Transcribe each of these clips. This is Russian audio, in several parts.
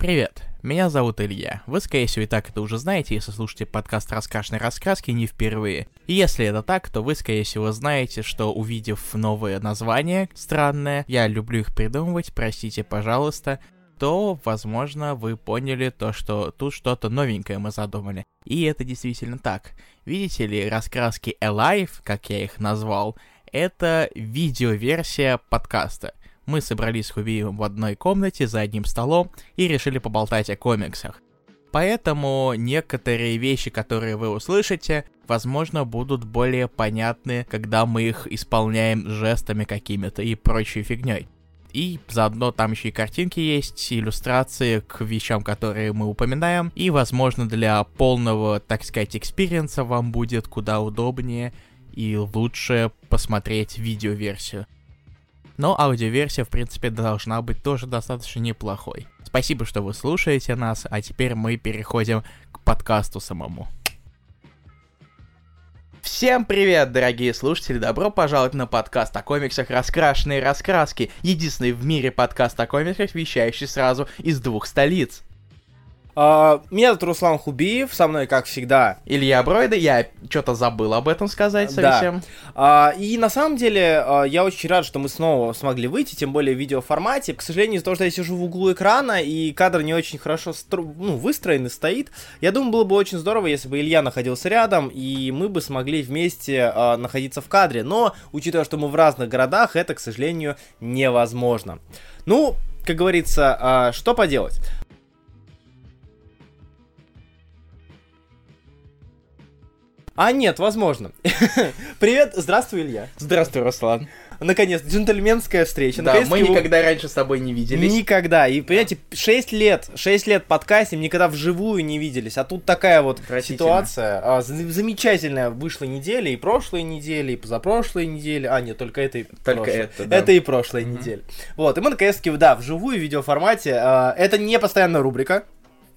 Привет, меня зовут Илья. Вы, скорее всего, и так это уже знаете, если слушаете подкаст «Раскрашенной раскраски» не впервые. И если это так, то вы, скорее всего, знаете, что увидев новое название странное, я люблю их придумывать, простите, пожалуйста, то, возможно, вы поняли то, что тут что-то новенькое мы задумали. И это действительно так. Видите ли, раскраски Alive, как я их назвал, это видеоверсия подкаста мы собрались с Хубиевым в одной комнате за одним столом и решили поболтать о комиксах. Поэтому некоторые вещи, которые вы услышите, возможно, будут более понятны, когда мы их исполняем жестами какими-то и прочей фигней. И заодно там еще и картинки есть, иллюстрации к вещам, которые мы упоминаем. И, возможно, для полного, так сказать, experience а вам будет куда удобнее и лучше посмотреть видеоверсию но аудиоверсия, в принципе, должна быть тоже достаточно неплохой. Спасибо, что вы слушаете нас, а теперь мы переходим к подкасту самому. Всем привет, дорогие слушатели! Добро пожаловать на подкаст о комиксах «Раскрашенные раскраски», единственный в мире подкаст о комиксах, вещающий сразу из двух столиц. Uh, меня зовут Руслан Хубиев, со мной, как всегда, Илья Бройда, я что-то забыл об этом сказать совсем. Да. Uh, и на самом деле, uh, я очень рад, что мы снова смогли выйти, тем более в видеоформате. К сожалению, из-за того, что я сижу в углу экрана, и кадр не очень хорошо стро... ну, выстроен и стоит, я думаю, было бы очень здорово, если бы Илья находился рядом, и мы бы смогли вместе находиться в кадре. Но, учитывая, что мы в разных городах, это, к сожалению, невозможно. Ну, как говорится, что поделать. А, нет, возможно. Привет, здравствуй, Илья. Здравствуй, Руслан. Наконец, джентльменская встреча. Да, мы его... никогда раньше с тобой не виделись. Никогда. И, понимаете, 6 лет, 6 лет подкастим, никогда вживую не виделись. А тут такая вот ситуация. А, замечательная вышла неделя, и прошлой недели, и позапрошлой недели. А, нет, только этой. Только прошлой. это, да. Это и прошлой mm-hmm. недели. Вот, и мы наконец-таки, да, вживую в видеоформате. А, это не постоянная рубрика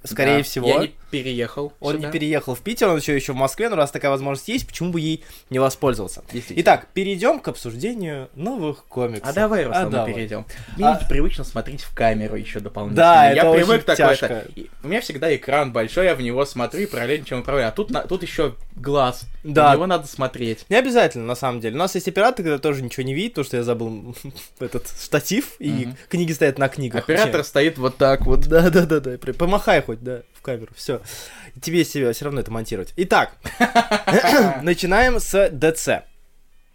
скорее да, всего. Я не переехал. Он сюда. не переехал в Питер, он еще еще в Москве, но раз такая возможность есть, почему бы ей не воспользоваться? Итак, перейдем к обсуждению новых комиксов. А давай, Руслан, а, давай. перейдем. Мне а... привычно смотреть в камеру еще дополнительно. Да, я это привык очень такой. Тяжко. У меня всегда экран большой, я в него смотрю и параллельно чем управляю. А тут, на... тут еще глаз. Да. На него надо смотреть. Не обязательно, на самом деле. У нас есть оператор, когда тоже ничего не видит, потому что я забыл этот штатив, и книги стоят на книгах. Оператор стоит вот так вот. Да-да-да-да. Помахай хоть, да камеру. Все. Тебе себе все равно это монтировать. Итак, начинаем с DC.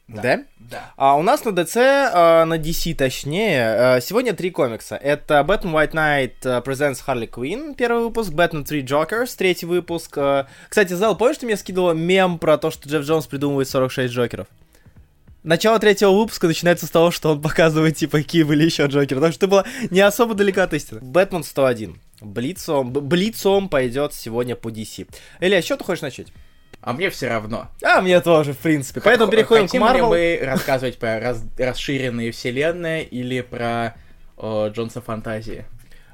Да. да? Да. А у нас на DC, а, на DC точнее, а, сегодня три комикса. Это Batman White Knight а, Presents Harley Quinn, первый выпуск, Batman 3 Jokers, третий выпуск. А, кстати, Зал, помнишь, ты мне скидывал мем про то, что Джефф Джонс придумывает 46 Джокеров? Начало третьего выпуска начинается с того, что он показывает, типа, какие были еще Джокеры. Так что ты была не особо далека от истины. Бэтмен 101. Блицом, блицом пойдет сегодня по DC. Илья, что ты хочешь начать? А мне все равно. А мне тоже, в принципе. Поэтому переходим Хотим к Марвел. ли мы рассказывать про раз, расширенные вселенные или про о, Джонса Фантазии?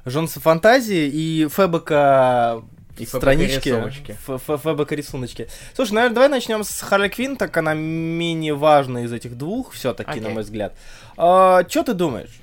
Джонса Фантазии и Фэбека и странички. ФБК рисуночки. Слушай, наверное, давай начнем с Харли Квин, так она менее важная из этих двух, все-таки, okay. на мой взгляд. А, что ты думаешь?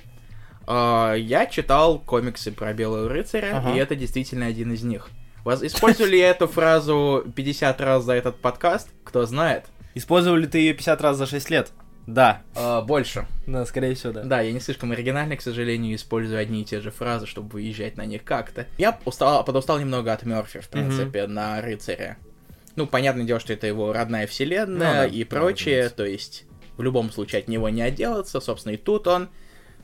Uh, я читал комиксы про Белого рыцаря, ага. и это действительно один из них. Использовали эту фразу 50 раз за этот подкаст? Кто знает. Использовали ты ее 50 раз за 6 лет? Да. Uh, больше. Да, скорее всего, да. Да, я не слишком оригинальный, к сожалению, использую одни и те же фразы, чтобы выезжать на них как-то. Я устал, подустал немного от Мерфи, в принципе, mm-hmm. на рыцаря. Ну, понятное дело, что это его родная вселенная ну, да, и прочее, да, то есть в любом случае от него не отделаться, собственно, и тут он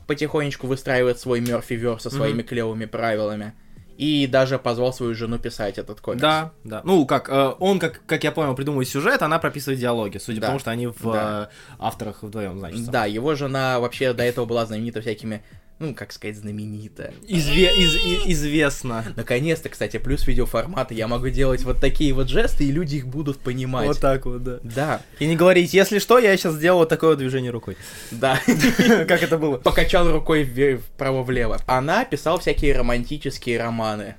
потихонечку выстраивает свой Мерфи Верс со своими mm-hmm. клевыми правилами. И даже позвал свою жену писать этот комикс. Да, да. Ну, как э, он, как, как я понял, придумывает сюжет, она прописывает диалоги, судя да. по тому, что они в да. э, авторах вдвоем, значит. Да, его жена вообще до этого была знаменита всякими ну, как сказать, знаменито. Изве из известно. Наконец-то, кстати, плюс видеоформата. Я могу делать вот такие вот жесты, и люди их будут понимать. Вот так вот, да. Да. И не говорить, если что, я сейчас сделал вот такое движение рукой. Да. Как это было? Покачал рукой вправо-влево. Она писала всякие романтические романы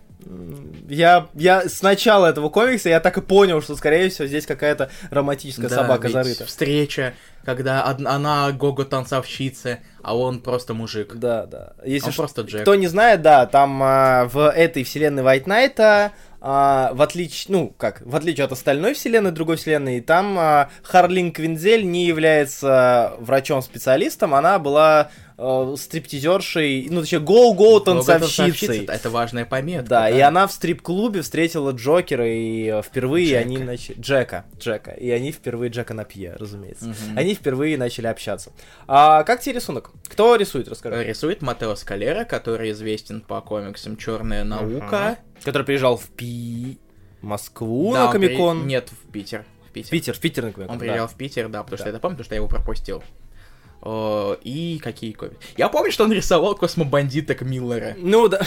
Я, я с начала этого комикса я так и понял, что, скорее всего, здесь какая-то романтическая Да, собака зарыта. встреча, когда од- она гого-танцовщица, а он просто мужик. Да, да. Если Он что- просто Джек. кто не знает, да, там а, в этой вселенной White Knight, а, в отличие, ну, как, в отличие от остальной вселенной, другой вселенной, там а, Харлин Квинзель не является врачом-специалистом, она была э, стриптизершей, ну, точнее, гоу-гоу танцовщицей. Это важная пометка. Да, и она в стрип-клубе встретила Джокера, и э, впервые Джека. они начали... Джека, Джека. И они впервые... Джека Напье, разумеется. Мгм. Они впервые начали общаться. А как тебе рисунок? Кто рисует, расскажи. Рисует Матео Скалера, который известен по комиксам Черная наука. Ага. Который приезжал в Пи... Москву Да, на он при- Комикон. Нет, в Питер. В Питер. В Питер, в Питер на Комикон, Он да. приезжал в Питер, да, потому что Да. я это помню, потому что я его пропустил. О, и какие комиксы? Я помню, что он рисовал космобандиток Миллера, Ну да.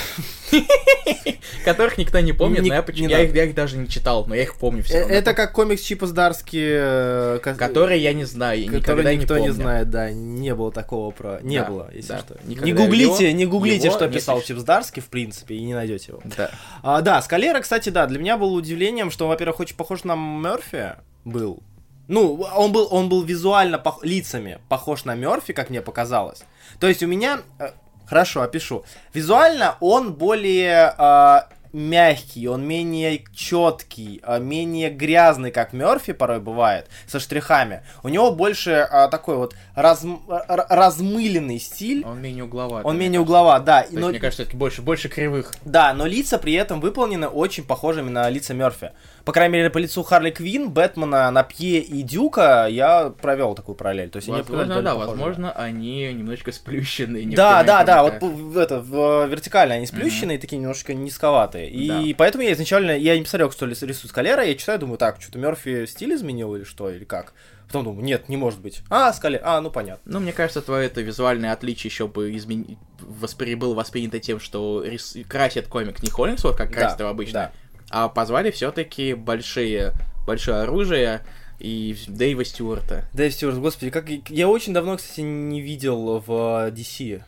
которых никто не помнит, Не- но я, не почему- я, их, я их даже не читал, но я их помню все Э, равно. Это как комикс Чипа Здарски, э, ко- Который я не знаю, никогда никто не не помню. знает, да, не было такого про... Не было, если что. Не гуглите, не гуглите, что не писал. Чип Здарски, в принципе, и не найдете его. Да. А, да, Скалера, кстати, да, для меня было удивлением, что, во-первых, очень похож на Мерфи был. Ну, он был, он был визуально пох- лицами похож на Мерфи, как мне показалось. То есть у меня, э, хорошо, опишу. Визуально он более э, мягкий, он менее четкий, э, менее грязный, как Мерфи порой бывает, со штрихами. У него больше э, такой вот разм- р- размыленный стиль. Он менее угловатый. Он менее угловат, да. То есть, но- мне кажется, это больше, больше кривых. да, но лица при этом выполнены очень похожими на лица Мерфи. По крайней мере, по лицу Харли Квин, Бэтмена, Напье и Дюка я провел такую параллель. То есть они Возможно, довольно да, похожи. возможно, они немножечко сплющенные. Да, некоторые да, да, вот это, в, вертикально они сплющенные, такие немножко низковатые. И поэтому я изначально, я не посмотрел, что рис- рисует Скалера, я читаю, думаю, так, что-то Мерфи стиль изменил или что, или как? Потом думаю, нет, не может быть. А, Скалер, а, ну понятно. Ну, мне кажется, твое это визуальное отличие еще бы измен... воспри... было воспринято тем, что рис... красит комик не Холлинсворт, как красит Да, его обычно, да. а позвали все-таки большие, большое оружие и Дэйва Стюарта. Дэйв Стюарт, господи, как я- я очень давно, кстати, не видел в DC.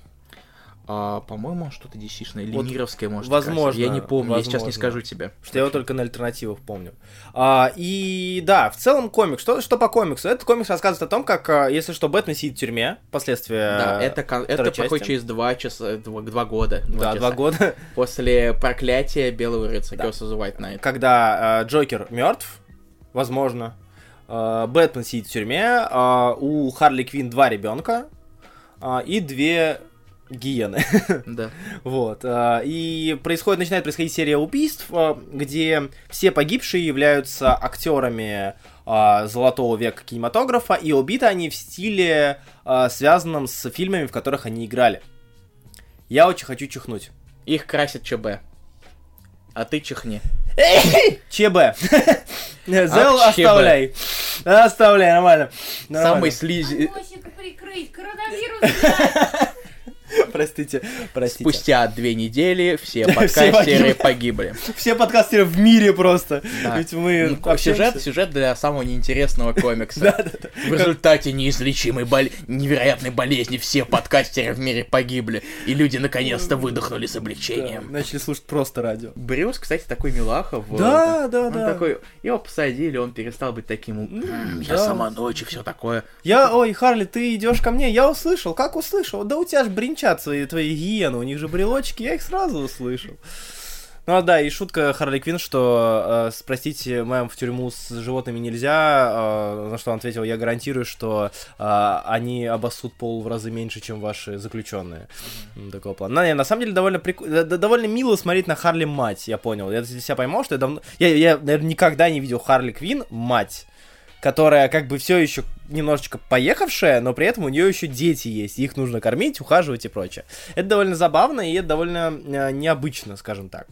А, по-моему, что-то DC-шное, или Вот, Мировское, может, возможно. Я не помню, я сейчас не возможно. скажу тебе. Что я его только на альтернативах помню. А, и да, в целом комик. Что, что по комиксу? Этот комикс рассказывает о том, как, а, если что, Бэтмен сидит в тюрьме, последствия... Да, это, это части. через два часа, два, два года. Да, часа. два года, После проклятия Белого Рыцаря, Да. Curse White Knight. когда а, Джокер мертв, возможно. а, Бэтмен сидит в тюрьме, а, у Харли Квин два ребенка и две гиены. Да. Вот. а, И происходит, начинает происходить серия убийств, а, где все погибшие являются актерами а, золотого века кинематографа, и убиты они в стиле, связанном с фильмами, в которых они играли. Я очень хочу чихнуть. Их красит ЧБ. А ты чихни. ЧБ. Зел оставляй. Оставляй, нормально. Самый слизи... Носик прикрыть, коронавирус. Простите, простите. Спустя две недели все подкастеры погибли. Все подкастеры в мире просто. Ведь мы Ну, Сюжет, сюжет для самого неинтересного комикса. В результате неизлечимой невероятной болезни все подкастеры в мире погибли, и люди наконец-то выдохнули с облегчением. Начали слушать просто радио. Брюс, кстати, такой милаха. в- Да, да, да. такой, его посадили, он перестал быть таким, «М, я да. сама ночь и все такое. Я, ой, Харли, ты идешь ко мне, я услышал, как услышал? Да у тебя ж бринчат свои твои гиены, у них же брелочки, я их сразу услышал. Ну а да, и шутка Харли Квин, что, э, спросите, мэм, в тюрьму с животными нельзя, э, на что он ответил, я гарантирую, что э, они обоссут пол в разы меньше, чем ваши заключенные. М, Такого плана. На, не, на самом деле довольно прик- довольно мило смотреть на Харли мать, я понял. Я для себя поймал, что я давно... Я, я наверное, никогда не видел Харли Квин мать которая как бы все еще немножечко поехавшая, но при этом у нее еще дети есть, их нужно кормить, ухаживать и прочее. Это довольно забавно и это довольно э, необычно, скажем так.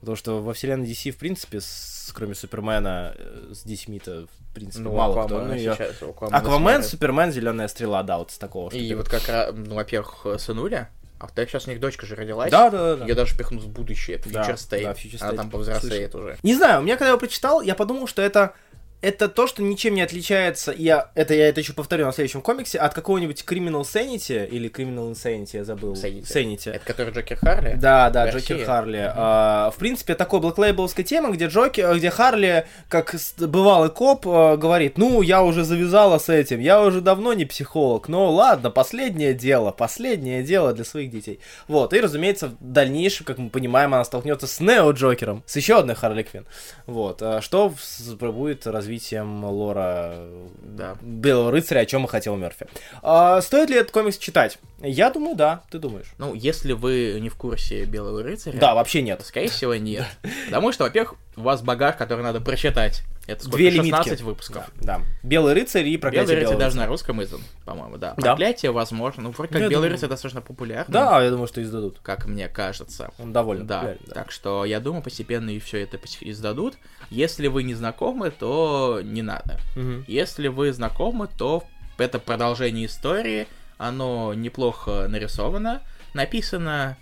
Потому что во вселенной DC, в принципе, с- кроме Супермена, э, с детьми-то, в принципе, Ну, мало кто. Аквамена Ну, я- сейчас, Аквамен, смотрят. Супермен, Зеленая стрела, да, вот с такого. И вот как раз, ну, во-первых, сынуля, а во-вторых, сейчас у них дочка же родилась. Да, да, да. Ее даже пихнут в будущее, это Да, Future State. да, Future Она State. там повзрослеет уже. Не знаю, у меня когда я его прочитал, я подумал, что это это то, что ничем не отличается, я, это я это еще повторю на следующем комиксе, от какого-нибудь Criminal Sanity, или Criminal Insanity, я забыл. Sanity. Sanity. Это который Джокер Харли? Да, да, В Джокер. Харли. А, в принципе, такой блэклейбловская тема, где Джокер, где Харли, как бывалый коп, а, говорит, ну, я уже завязала с этим, я уже давно не психолог, но ладно, последнее дело, последнее дело для своих детей. Вот, и, разумеется, в дальнейшем, как мы понимаем, она столкнется с Нео Джокером, с еще одной Харли Квинн. Вот, а, что будет развитием лора Да. Белого рыцаря, о чем и хотел Мерфи. А, стоит ли этот комикс читать? Я думаю, да, ты думаешь? Ну, если вы не в курсе Белого рыцаря, Да, вообще нет. скорее всего, нет. Потому что, во-первых, у вас багаж, который надо прочитать. Это сколько? Две 16 лимитки. выпусков. Да. Белый рыцарь и проклятие Белый рыцарь белого даже рыцаря. на русском издан, по-моему, да. Да. Проклятие, возможно. Ну, вроде как Я Белый думаю- рыцарь достаточно популярный. Да, я думаю, что издадут. Как мне кажется. Он довольно Да, популярен, да. так что я думаю, постепенно и все это издадут. Если вы не знакомы, то не надо. Мгм. Если вы знакомы, то это продолжение истории, оно неплохо нарисовано, написано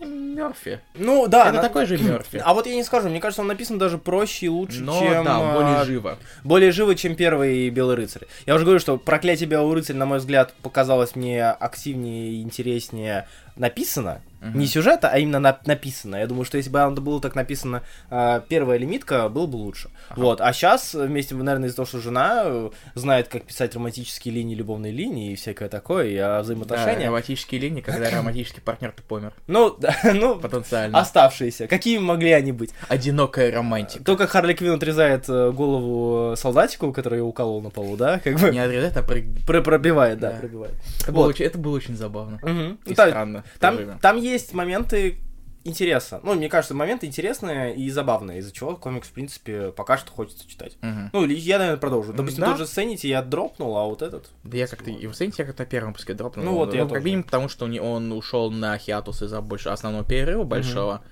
Мерфи. Ну, да. это на- такой же Мерфи. А вот я не скажу, мне кажется, он написан даже проще и лучше, Но чем... да, а, более живо. более живо, чем первый Белый рыцарь. Я уже говорю, что проклятие Белого рыцаря, на мой взгляд, показалось мне активнее и интереснее написано. Мгм. Не сюжета, а именно на- написано. Я думаю, что если бы оно было так написано, а, первая лимитка, было бы лучше. Вот. А сейчас, вместе, наверное, из-за того, что жена э, знает, как писать романтические линии, любовные линии и всякое такое, и о Да, романтические линии, когда романтический партнер то помер. Ну, да, ну, Потенциально. оставшиеся. Какими могли они быть? Одинокая романтика. То, как Харли Квинн отрезает э, голову солдатику, который ее уколол на полу, да, как бы Не отрезать, а пробивает, да, пробивает. Это, было очень, забавно. И странно. Там, там есть моменты интереса. Ну, мне кажется, моменты интересные и забавные, из-за чего комикс, в принципе, пока что хочется читать. Мгм. Ну, я, наверное, продолжу. Допустим, Да. тот же Sanity я дропнул, а вот этот... Да я как-то и в Сенте я как-то на первом выпуске дропнул. Ну вот, я ну, как тоже. минимум, потому что он, ушел на хиатус из-за больше основного перерыва большого.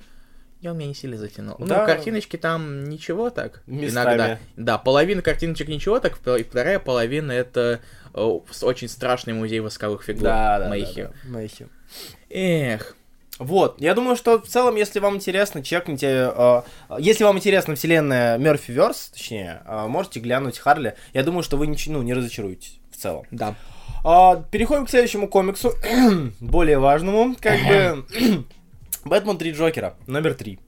И он меня не сильно затянул. Да. Ну, картиночки там ничего так. Местами. Иногда. Да, половина картиночек ничего так, и вторая половина это э, очень страшный музей восковых фигур. Да, да, да, Мэйхи. да, Мэйхи. Эх. Вот, я думаю, что в целом, если вам интересно, чекните, э, если вам интересна вселенная Мерфи Верс, точнее, э, можете глянуть Харли. Я думаю, что вы нич- ну, не разочаруетесь в целом. Да. А, переходим к следующему комиксу, более важному, как бы. Бэтмен Три Джокера, номер три.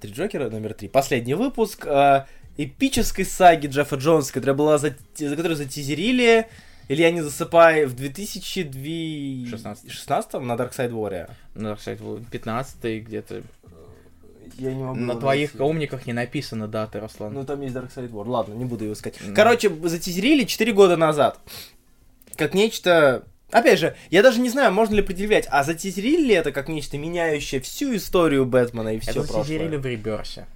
Три Джокера, номер три. Последний выпуск э, эпической саги Джеффа Джонса, которая была за... за которую затизерили, или я не засыпаю, в 2016 16. на Dark Side Warrior. Ну, кстати, 15 где-то. Я не могу На твоих найти. умниках не написано даты, Руслан. Ну, там есть Dark Side War. Ладно, не буду его искать. Ну. Короче, затизерили 4 года назад. Как нечто... Опять же, я даже не знаю, можно ли предъявлять, а затизерили ли это как нечто, меняющее всю историю Бэтмена и все Это прошлое? затизерили в Реберсе.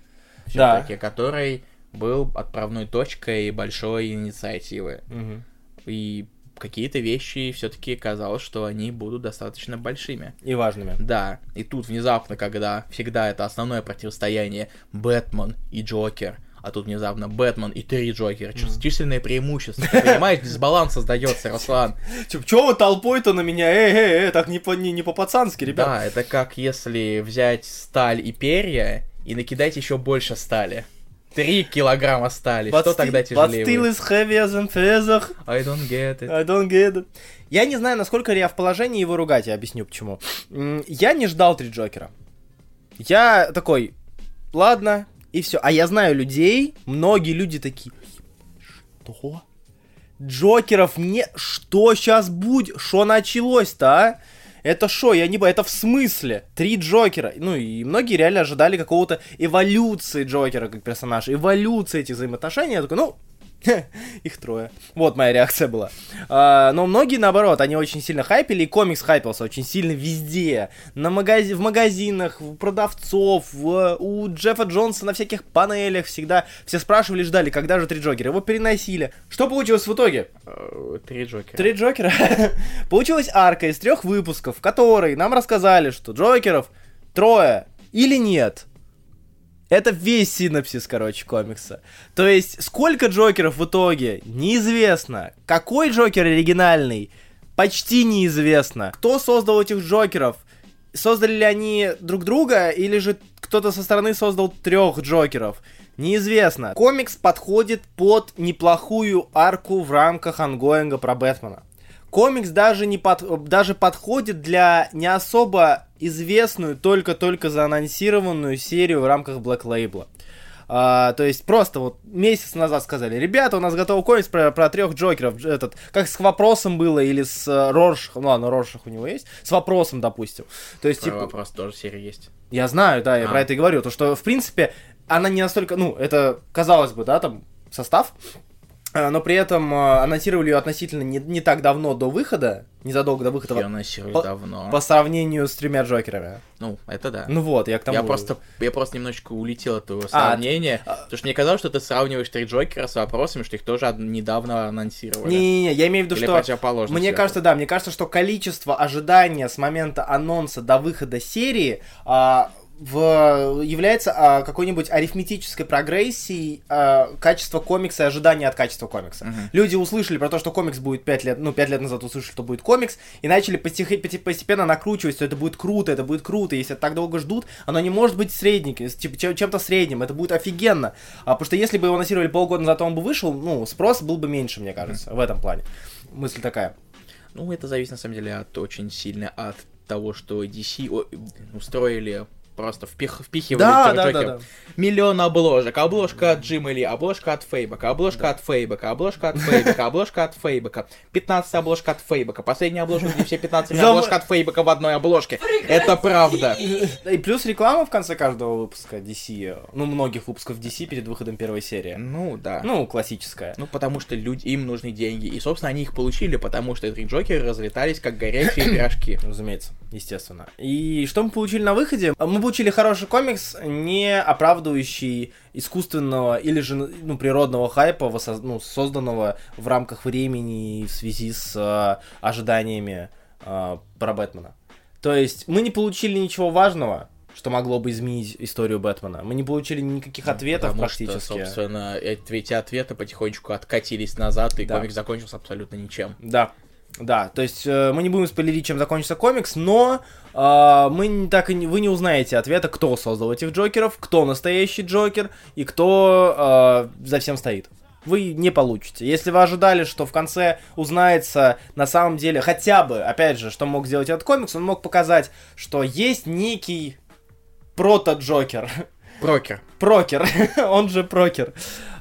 Да. Который был отправной точкой большой инициативы. Мгм. И какие-то вещи все-таки казалось, что они будут достаточно большими. И важными. Да, и тут внезапно, когда всегда это основное противостояние Бэтмен и Джокер, а тут внезапно Бэтмен и три Джокера, чис- численное преимущество, ты понимаешь, дисбаланс создается, Руслан. Чё вы толпой-то на меня? Эй, эй, эй, так не, по, не, не по-пацански, ребят. Да, это как если взять сталь и перья и накидать еще больше стали. Три килограмма стали, But что still- тогда but тяжелее? still будет? is heavier than feather. I don't get it. I don't get it. Я не знаю, насколько я в положении его ругать, я объясню почему. Я не ждал три Джокера. Я такой, ладно, и все. А я знаю людей, многие люди такие, что? Джокеров не... Что сейчас будет? Что началось-то, а? Это шо, я не это в смысле? Три Джокера. Ну и многие реально ожидали какого-то эволюции Джокера как персонажа, эволюции этих взаимоотношений. Я такой, ну, их трое. Вот моя реакция была. А, но многие, наоборот, они очень сильно хайпили, и комикс хайпился очень сильно везде. На магази... В магазинах, у продавцов, в- у Джеффа Джонса на всяких панелях всегда. Все спрашивали, ждали, когда же три Джокера. Его переносили. Что получилось в итоге? Э, Три Джокера. Три Джокера. Получилась арка из трех выпусков, в которой нам рассказали, что Джокеров трое или нет. Это весь синопсис, короче, комикса. То есть, сколько Джокеров в итоге, неизвестно. Какой Джокер оригинальный, почти неизвестно. Кто создал этих Джокеров? Создали ли они друг друга, или же кто-то со стороны создал трех Джокеров? Неизвестно. Комикс подходит под неплохую арку в рамках ongoing а про Бэтмена. Комикс даже, не под, даже подходит для не особо известную, только-только заанонсированную серию в рамках Black Label. А, то есть просто вот месяц назад сказали, ребята, у нас готов комикс про, про трех Джокеров, этот, как с вопросом было или с uh, Роршахом, ну ладно, Роршах у него есть, с вопросом, допустим. То есть, Про типа, вопрос тоже серия есть. я знаю, да, я А. про это и говорю, то что, в принципе, она не настолько, ну, это, казалось бы, да, там, состав, но при этом а, анонсировали ее относительно не, не так давно до выхода, незадолго до выхода, Ее анонсировали по- давно. по сравнению с тремя Джокерами. Ну, это да. Ну вот, я к тому... Я просто, я просто немножечко улетел от твоего А, сравнения, а- потому что мне казалось, что ты сравниваешь три Джокера с вопросами, что их тоже недавно анонсировали. Не-не-не, я имею в виду, Или что... Мне кажется, да, мне кажется, что количество ожидания с момента анонса до выхода серии а, в, является а, какой-нибудь арифметической прогрессией а, качества комикса и ожидания от качества комикса. Мгм. Люди услышали про то, что комикс будет 5 лет, ну, 5 лет назад услышали, что будет комикс, и начали постепенно накручивать, что это будет круто, это будет круто. Если так долго ждут, оно не может быть средненьким, типа чем- чем-то средним, это будет офигенно. А, потому что если бы его анонсировали полгода назад, он бы вышел, ну, спрос был бы меньше, мне кажется, в этом плане. Мысль такая. Ну, это зависит, на самом деле, от очень сильно от того, что DC устроили просто впих, впихивали Да, да, да, да. Миллион обложек. Обложка от Джима Ли, обложка от Фейбока, обложка от Фейбока, обложка от Фейбока, обложка от Фейбока, 15 обложка от Фейбока, последняя обложка, где все 15 Зам- обложка от Фейбока в одной обложке. Это правда. И плюс реклама в конце каждого выпуска DC, ну, многих выпусков DC перед выходом первой серии. Ну, да. Ну, классическая. Ну, потому что люди, им нужны деньги. И, собственно, они их получили, потому что три Джокера разлетались, как горячие пирожки. Разумеется, естественно. И что мы получили на выходе? Мы получили хороший комикс, не оправдывающий искусственного или же ну, природного хайпа, воссоз- ну, созданного в рамках времени и в связи с э, ожиданиями э, про Бэтмена. То есть мы не получили ничего важного, что могло бы изменить историю Бэтмена. Мы не получили никаких ответов Потому практически. что, собственно, эти ответы потихоньку откатились назад, и Да. комикс закончился абсолютно ничем. Да, да, то есть э, мы не будем спойлерить, чем закончится комикс, но э, мы так и не, вы не узнаете ответа, кто создал этих Джокеров, кто настоящий Джокер и кто э, за всем стоит. Вы не получите. Если вы ожидали, что в конце узнается на самом деле хотя бы, опять же, что мог сделать этот комикс, он мог показать, что есть некий прото-Джокер. Прокер. Прокер, он же Прокер.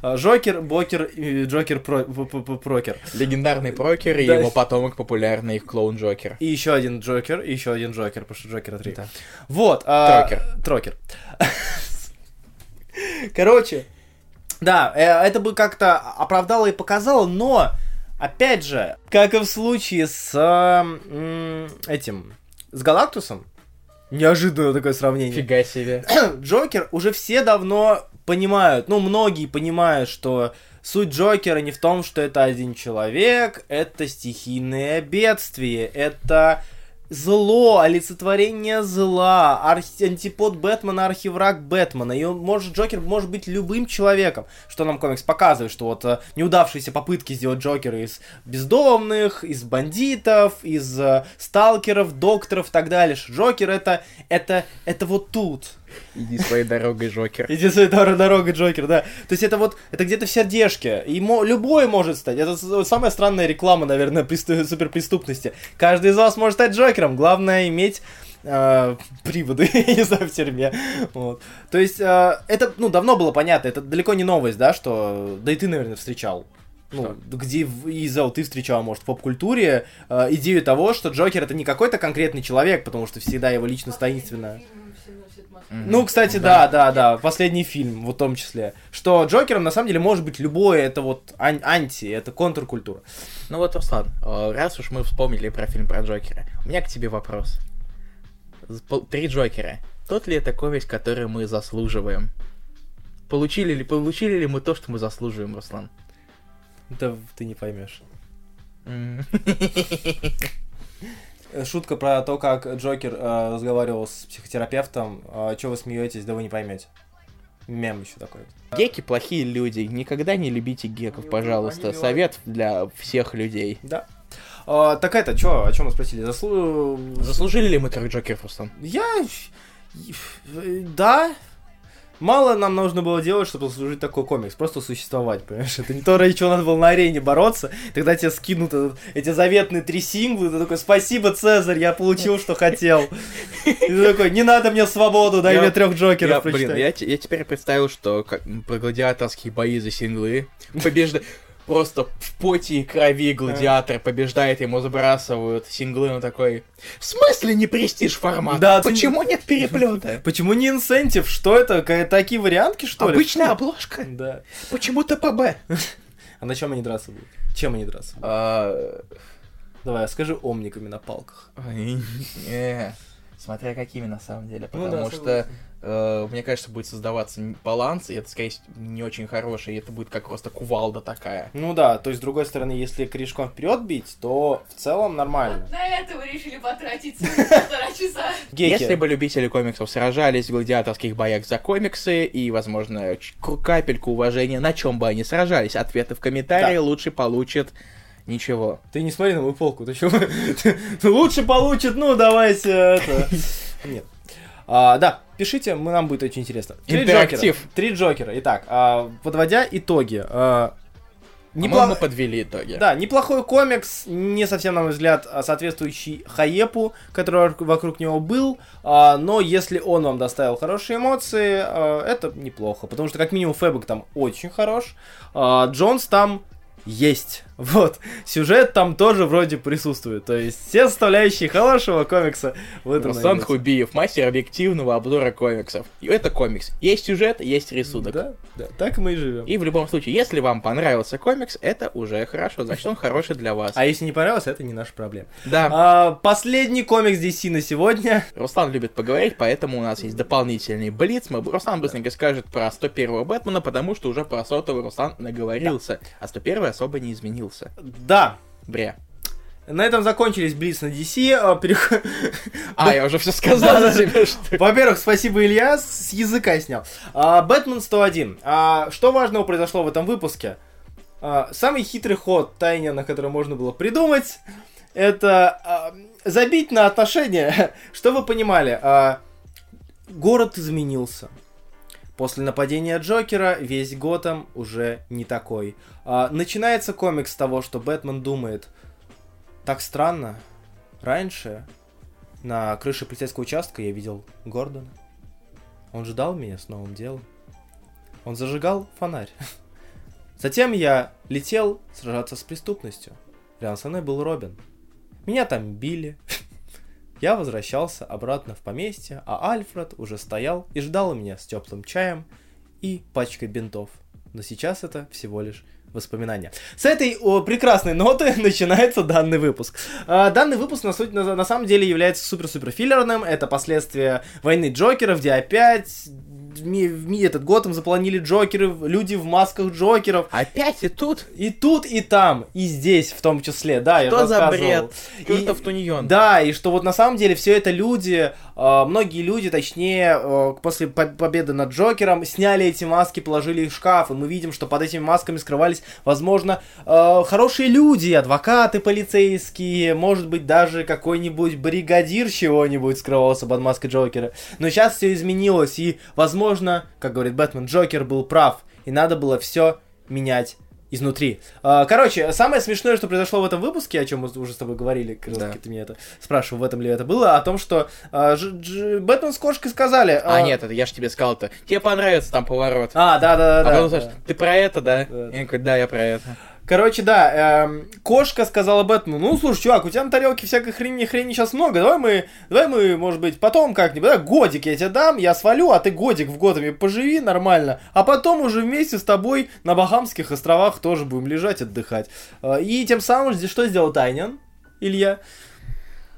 Э, Жокер, Бокер, и Джокер, про, Прокер. Легендарный Прокер и Да. его потомок популярный клоун Джокер. И еще один Джокер, и еще один Джокер, потому что Джокера три. Да. Вот. а, Трокер. Трокер. Короче, да, э, это бы как-то оправдало и показало, но, опять же, как и в случае с а, этим, с Галактусом, неожиданное такое сравнение. Фига себе. Джокер уже все давно понимают, ну, многие понимают, что суть Джокера не в том, что это один человек, это стихийное бедствие, это зло, олицетворение зла, архи- антипод Бэтмена, архивраг Бэтмена. И он может, Джокер может быть любым человеком, что нам комикс показывает, что вот э, неудавшиеся попытки сделать Джокера из бездомных, из бандитов, из э, сталкеров, докторов и так далее. Джокер это, это, это вот тут. Иди своей дорогой, Джокер. Иди своей дор- дорогой, Джокер, да. То есть это вот, это где-то в сердежке. И мо- любой может стать. Это самая странная реклама, наверное, престу- суперпреступности. Каждый из вас может стать Джокером. Главное иметь э, приводы, я не знаю, в тюрьме. Вот. То есть э, это, ну, давно было понятно. Это далеко не новость, да, что... Да и ты, наверное, встречал. Ну, где в- и Зел ты встречал, может, в поп-культуре э, идею того, что Джокер это не какой-то конкретный человек, потому что всегда его личность таинственная. Ну, кстати, да, да, да, последний фильм в том числе. Что Джокером на самом деле может быть любое, это вот ан- анти, это контркультура. Ну вот, Руслан, э, раз уж мы вспомнили про фильм про Джокера, у меня к тебе вопрос. Три Джокера. Тот ли это комикс, который мы заслуживаем? Получили ли, получили ли мы то, что мы заслуживаем, Руслан? Да ты не поймешь. Э, Шутка про то, как Джокер э, разговаривал с психотерапевтом. Э, Че вы смеетесь, да вы не поймете. Мем еще такой. Геки плохие люди. Никогда не любите геков, пожалуйста. Совет для всех людей. Да. А, так это, что, о чем мы спросили? Заслу... Заслужили ли мы трех Джокеров, Руслан? Я... Да. Мало нам нужно было делать, чтобы служить такой комикс, просто существовать, понимаешь? Это не то, ради чего надо было на арене бороться, тогда тебе скинут этот- эти заветные три сингла, ты такой, спасибо, Цезарь, я получил, что хотел. И ты такой, не надо мне свободу, дай Я- мне трех Я, Джокеров блин, я, я теперь представил, что как, про гладиаторские бои за синглы побежда... Просто в поте и крови гладиатор побеждает, ему забрасывают синглы, он такой... В смысле не престиж формат? Да, ты- Почему нет переплета? Почему не инсентив? Что это? Такие вариантки, что ли? Обычная обложка. Да. Почему ТПБ? А на чем они драться будут? Чем они драться? будут? А, Давай, скажи омниками на палках. Смотря какими на самом деле, Ну потому да, что, согласен. Э, мне кажется, будет создаваться баланс, и это, скорее всего, не очень хороший, и это будет как просто кувалда такая. Ну да, то есть, с другой стороны, если корешком вперед бить, то в целом нормально. Вот на это вы решили потратить свои полтора часа. Если бы любители комиксов сражались в гладиаторских боях за комиксы и, возможно, капельку уважения, на чем бы они сражались, ответы в комментарии лучше получит ничего. Ты не смотри на мою полку, ты чё? Лучше получит, ну давайте это. Нет. А, да, пишите, мы, нам будет очень интересно. Три Интерактив. Джокера. Три Джокера. Итак, а, подводя итоги. а, Неплохо непло- подвели итоги. Да, неплохой комикс, не совсем, на мой взгляд, а, соответствующий хайепу, который вок- вокруг него был, а, но если он вам доставил хорошие эмоции, а, это неплохо, потому что как минимум Фэбок там очень хорош, а, Джонс там есть, вот, сюжет там тоже вроде присутствует, то есть все составляющие хорошего комикса в этом Руслан найдётся. Хубиев, мастер объективного обзора комиксов. И это комикс. Есть сюжет, есть рисунок. Да, да, так мы и живем. И в любом случае, если вам понравился комикс, это уже хорошо, значит он хороший для вас. А если не понравилось, это не наша проблема. Да, А, последний комикс DC на сегодня. Руслан любит поговорить, поэтому у нас есть дополнительный блиц. Мы, Руслан быстренько скажет про 101-го Бэтмена, потому что уже про сотого Руслан наговорился. А 101 особо не изменился. Да, Бря. На этом закончились Блиц на DC. а, перех- А, я уже все сказал за тебя, что... Во-первых, спасибо, Илья, с языка снял. А, Бэтмен 101. А, что важного произошло в этом выпуске? Самый хитрый ход Тайнина, который можно было придумать, это забить на отношения. Что вы понимали? город изменился. После нападения Джокера весь Готэм уже не такой. А, начинается комикс с того, что Бэтмен думает, так странно, раньше на крыше полицейского участка я видел Гордона. Он ждал меня с новым делом. Он зажигал фонарь. Затем я летел сражаться с преступностью. Рядом со мной был Робин. Меня там били. Я возвращался обратно в поместье, а Альфред уже стоял и ждал меня с теплым чаем и пачкой бинтов. Но сейчас это всего лишь воспоминания. С этой о, прекрасной ноты начинается данный выпуск. А, данный выпуск на, суть- на, на самом деле является супер-супер филлерным. Это последствия войны Джокеров, где опять этот Готэм запланили Джокеры, люди в масках Джокеров. Опять и тут? И тут, и там, и здесь в том числе, да, я Что за бред? И- Кертов Туньон. Да, и что вот на самом деле все это люди, э, многие люди, точнее, э, после по- победы над Джокером, сняли эти маски, положили их в шкаф, и мы видим, что под этими масками скрывались, возможно, э, хорошие люди, адвокаты полицейские, может быть, даже какой-нибудь бригадир чего-нибудь скрывался под маской Джокера. Но сейчас все изменилось, и, возможно, как говорит Бэтмен, Джокер был прав, и надо было все менять изнутри. А, Короче, самое смешное, что произошло в этом выпуске, о чем мы уже с тобой говорили, как Да. ты меня это спрашивал, в этом ли это было, о том, что а, Дж- Дж- Бэтмен с кошкой сказали... А, нет, это я ж тебе сказал-то. Тебе понравится там поворот. А, да-да-да. А потом да. скажешь, ты про это, да? Да. Я такой, да, я про это. Короче, да, эм, кошка сказала Бэтмену, ну, слушай, чувак, у тебя на тарелке всякой хрени, хрени сейчас много, давай мы, давай мы, может быть, потом как-нибудь, да, годик я тебе дам, я свалю, а ты годик в Готэме поживи нормально, а потом уже вместе с тобой на Бахамских островах тоже будем лежать, отдыхать. Э, И тем самым, что сделал Тайнин, Илья?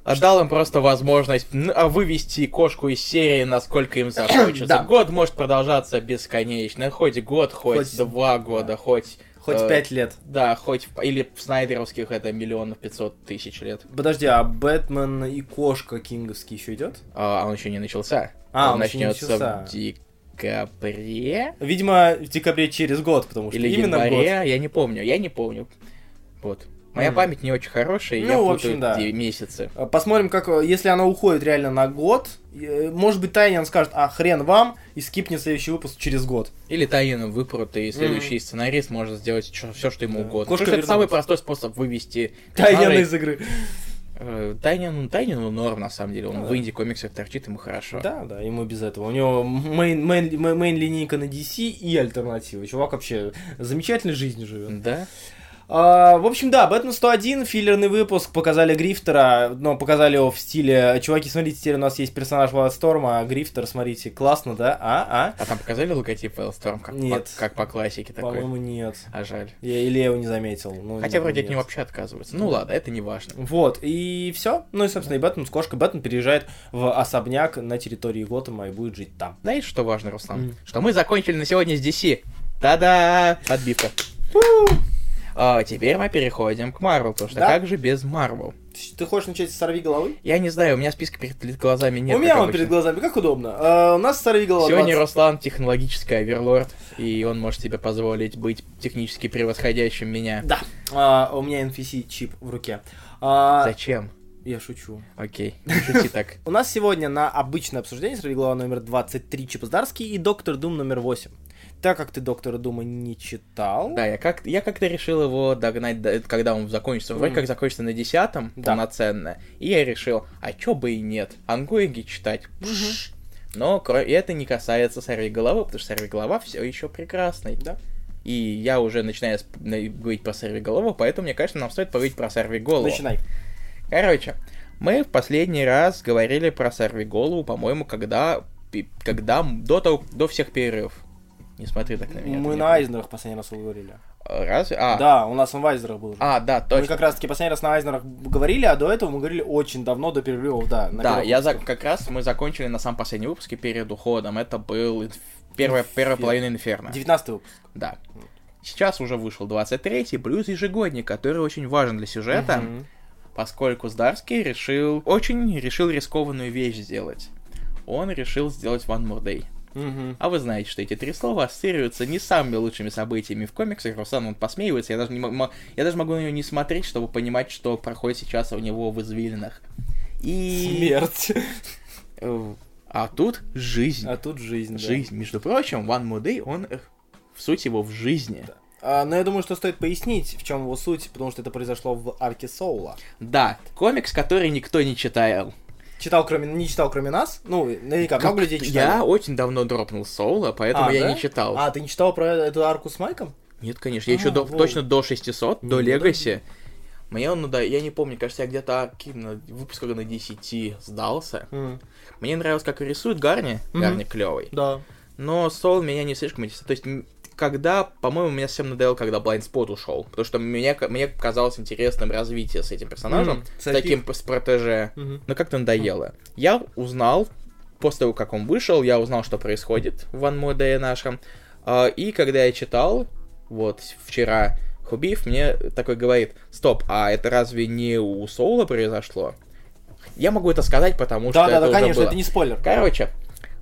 Отдал им просто возможность а, вывести кошку из серии, насколько им захочется. Да. Год может продолжаться бесконечно. Хоть год, хоть, Хоть- два года, хоть... Хоть э, пять лет. Да, хоть... Или в снайдеровских это миллионов пятьсот тысяч лет. Подожди, а Бэтмен и кошка кинговский еще идет? А он еще не начался. А, он не начнется начался. в декабре Видимо, в декабре через год, потому что или именно январе, год. я не помню, я не помню. Вот. Моя Мгм. память не очень хорошая, и Ну, я в путаю общем, да. месяцы. Э, Посмотрим, как, э, если она уходит реально на год, э, может быть, Тайнин скажет, а хрен вам, и скипнет следующий выпуск через год. Или Таину выпрут, и следующий сценарист может сделать все, что ему Да. угодно. Кошка Потому что это самый простой способ вывести Тайнина из игры. Тайнину, Тайнину норм, на самом деле. Он Ну в да. инди-комиксах торчит, ему хорошо. Да, да, ему без этого. У него main, main, main- main-линейка на DC и альтернатива. Чувак вообще замечательной жизнью живет. Да? А, в общем, да, Бэтмен 101, филлерный выпуск, показали Грифтера, но показали его в стиле, чуваки, смотрите, теперь у нас есть персонаж Вайлдсторма, а Грифтер, смотрите, классно, да? А, А там показали логотип Wellstorm, как, Нет. По, как по классике а? такой? По-моему, нет. А жаль. Я, или я его не заметил. ну, Хотя вроде от нет. него вообще отказываются. Ну ладно, это не важно. Вот, и все. Ну и, собственно, и Бэтмен с кошкой. Бэтмен переезжает в особняк на территории Готэма и будет жить там. Знаешь, что важно, Руслан? Мгм. Что мы закончили на сегодня с DC. Та-да! Отбивка. А, теперь мы переходим к Марвел, потому что Да. как же без Марвел? Ты хочешь начать с «Сорви головы»? Я не знаю, у меня списка перед глазами нет. У меня он обычно. перед глазами, как удобно. А, у нас «Сорви голова» Сегодня 20. Руслан технологический оверлорд, и он может себе позволить быть технически превосходящим меня. Да, А, у меня NFC-чип в руке. А, Зачем? Я шучу. Окей, шути так. У нас сегодня на обычное обсуждение «Сорви голова» номер 23 Чип Здарский и «Доктор Дум» номер 8. Так как ты «Доктора Дума» не читал... Да, я, как, я как-то решил его догнать, до- когда он закончится. Вроде Мгм. как закончится на десятом, Да. полноценно. И я решил, а чё бы и нет, ангоинги читать. Пш. Но это не касается сорви головы, потому что сорви голова все еще прекрасный. Да. И я уже начинаю говорить про сорви голову, поэтому мне кажется, нам стоит поговорить про сорви голову. Начинай. Короче, мы в последний раз говорили про сорви голову, по-моему, когда, когда до, того- до всех перерывов. Не смотри так на меня. Мы на не- Айзнерах последний раз говорили. Разве? А, Да, у нас он в Айзнерах был. уже. а, да, Мы точно. как раз таки последний раз на Айзнерах говорили, а до этого мы говорили очень давно, до перерывов, да. Да, я за, как раз мы закончили на самом последнем выпуске перед уходом. Это был инф- первая, первая Инфер- половина Инферно. 19 выпуск. Да. Сейчас уже вышел 23-й, плюс ежегодник, который очень важен для сюжета, Мгм. поскольку Здарский решил, очень решил рискованную вещь сделать. Он решил сделать One More Day. Мгм. А вы знаете, что эти три слова ассоциируются не самыми лучшими событиями в комиксах. Руслан он посмеивается, я даже, не мо- я даже могу на него не смотреть, чтобы понимать, что проходит сейчас у него в извилинах. И... Смерть. А тут жизнь. А тут жизнь, да. Жизнь. Между прочим, One More Day, он э, в суть его в жизни. А, но я думаю, что стоит пояснить, в чем его суть, потому что это произошло в арке Соула. Да, комикс, который никто не читал. Читал кроме, не читал кроме нас? Ну, наверняка, много людей читали. Я очень давно дропнул Соула, поэтому А, я да? не читал. А, ты не читал про эту арку с Майком? Нет, конечно, я А, еще до- точно до 600, до Ну, Легаси. Мне он, ну да, я не помню, кажется, я где-то на выпусках на 10 сдался. Мне нравилось, как рисует Гарни, Мгм. Гарни клевый. Да. Но Соул меня не слишком интересует. То есть, когда, по-моему, меня совсем надоело, когда Blind Spot ушел. Потому что мне, мне казалось интересным развитие с этим персонажем, Мгм. с таким с протеже. Мгм. Но как-то надоело. Я узнал, после того, как он вышел, я узнал, что происходит в One More Day нашем. А, И когда я читал, вот вчера, Хубиев мне такой говорит, стоп, а это разве не у Соула произошло? Я могу это сказать, потому Да, что да, это да, конечно, было. это не спойлер. Короче,